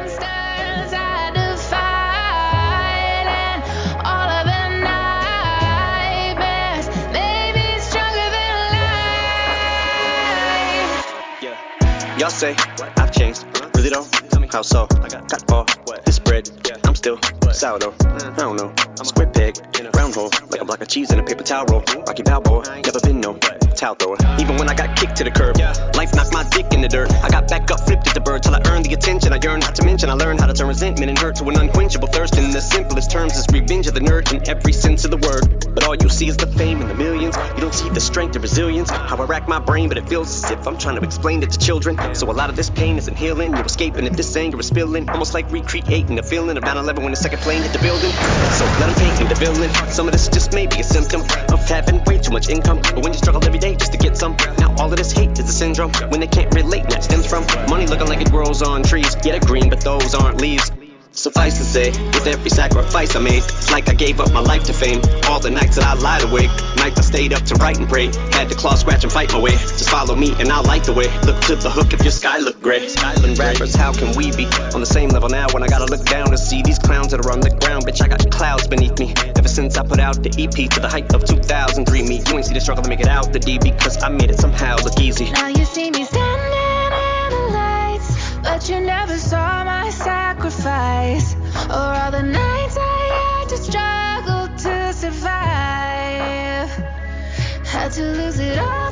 Y'all say I've changed. Really though? Tell me how so. I got all this bread. Still sourdough. I don't know. I'm square peg, round hole, like a block of cheese in a paper towel roll. Rocky Balboa, never been no towel thrower. Even when I got kicked to the curb, life knocked my dick in the dirt. I got back up, flipped at the bird till I earned the attention I yearned. Not to mention I learned how to turn resentment and hurt to an unquenchable thirst. In the simplest terms, is revenge of the nerd in every sense of the word. But all you see is the fame and the millions. You don't see the strength and resilience. How I rack my brain, but it feels as if I'm trying to explain it to children. So a lot of this pain isn't healing. You're escaping if this anger is spilling. Almost like recreating the feeling of 9/11 when the second plane hit the building. So let 'em paint me the villain. Some of this just may be a symptom of having way too much income. But when you struggle every day just to get some, now all of this hate is a syndrome. When they can't relate, that stems from money looking like it grows on trees. Yeah, they're green, but those aren't leaves. Suffice to say, with every sacrifice I made, it's like I gave up my life to fame. All the nights that I lied awake, nights I stayed up to write and pray. Had to claw, scratch, and fight my way. Just follow me and I'll the way. Look to the hook if your sky look gray. Skyland rappers, how can we be on the same level now when I gotta look down to see these clowns that are on the ground? Bitch, I got clouds beneath me. Ever since I put out the EP to the height of 2003, me, you ain't see the struggle to make it out the D because I made it somehow look easy. Now you see me standing but you never saw my sacrifice or all the nights I had to struggle to survive. Had to lose it all.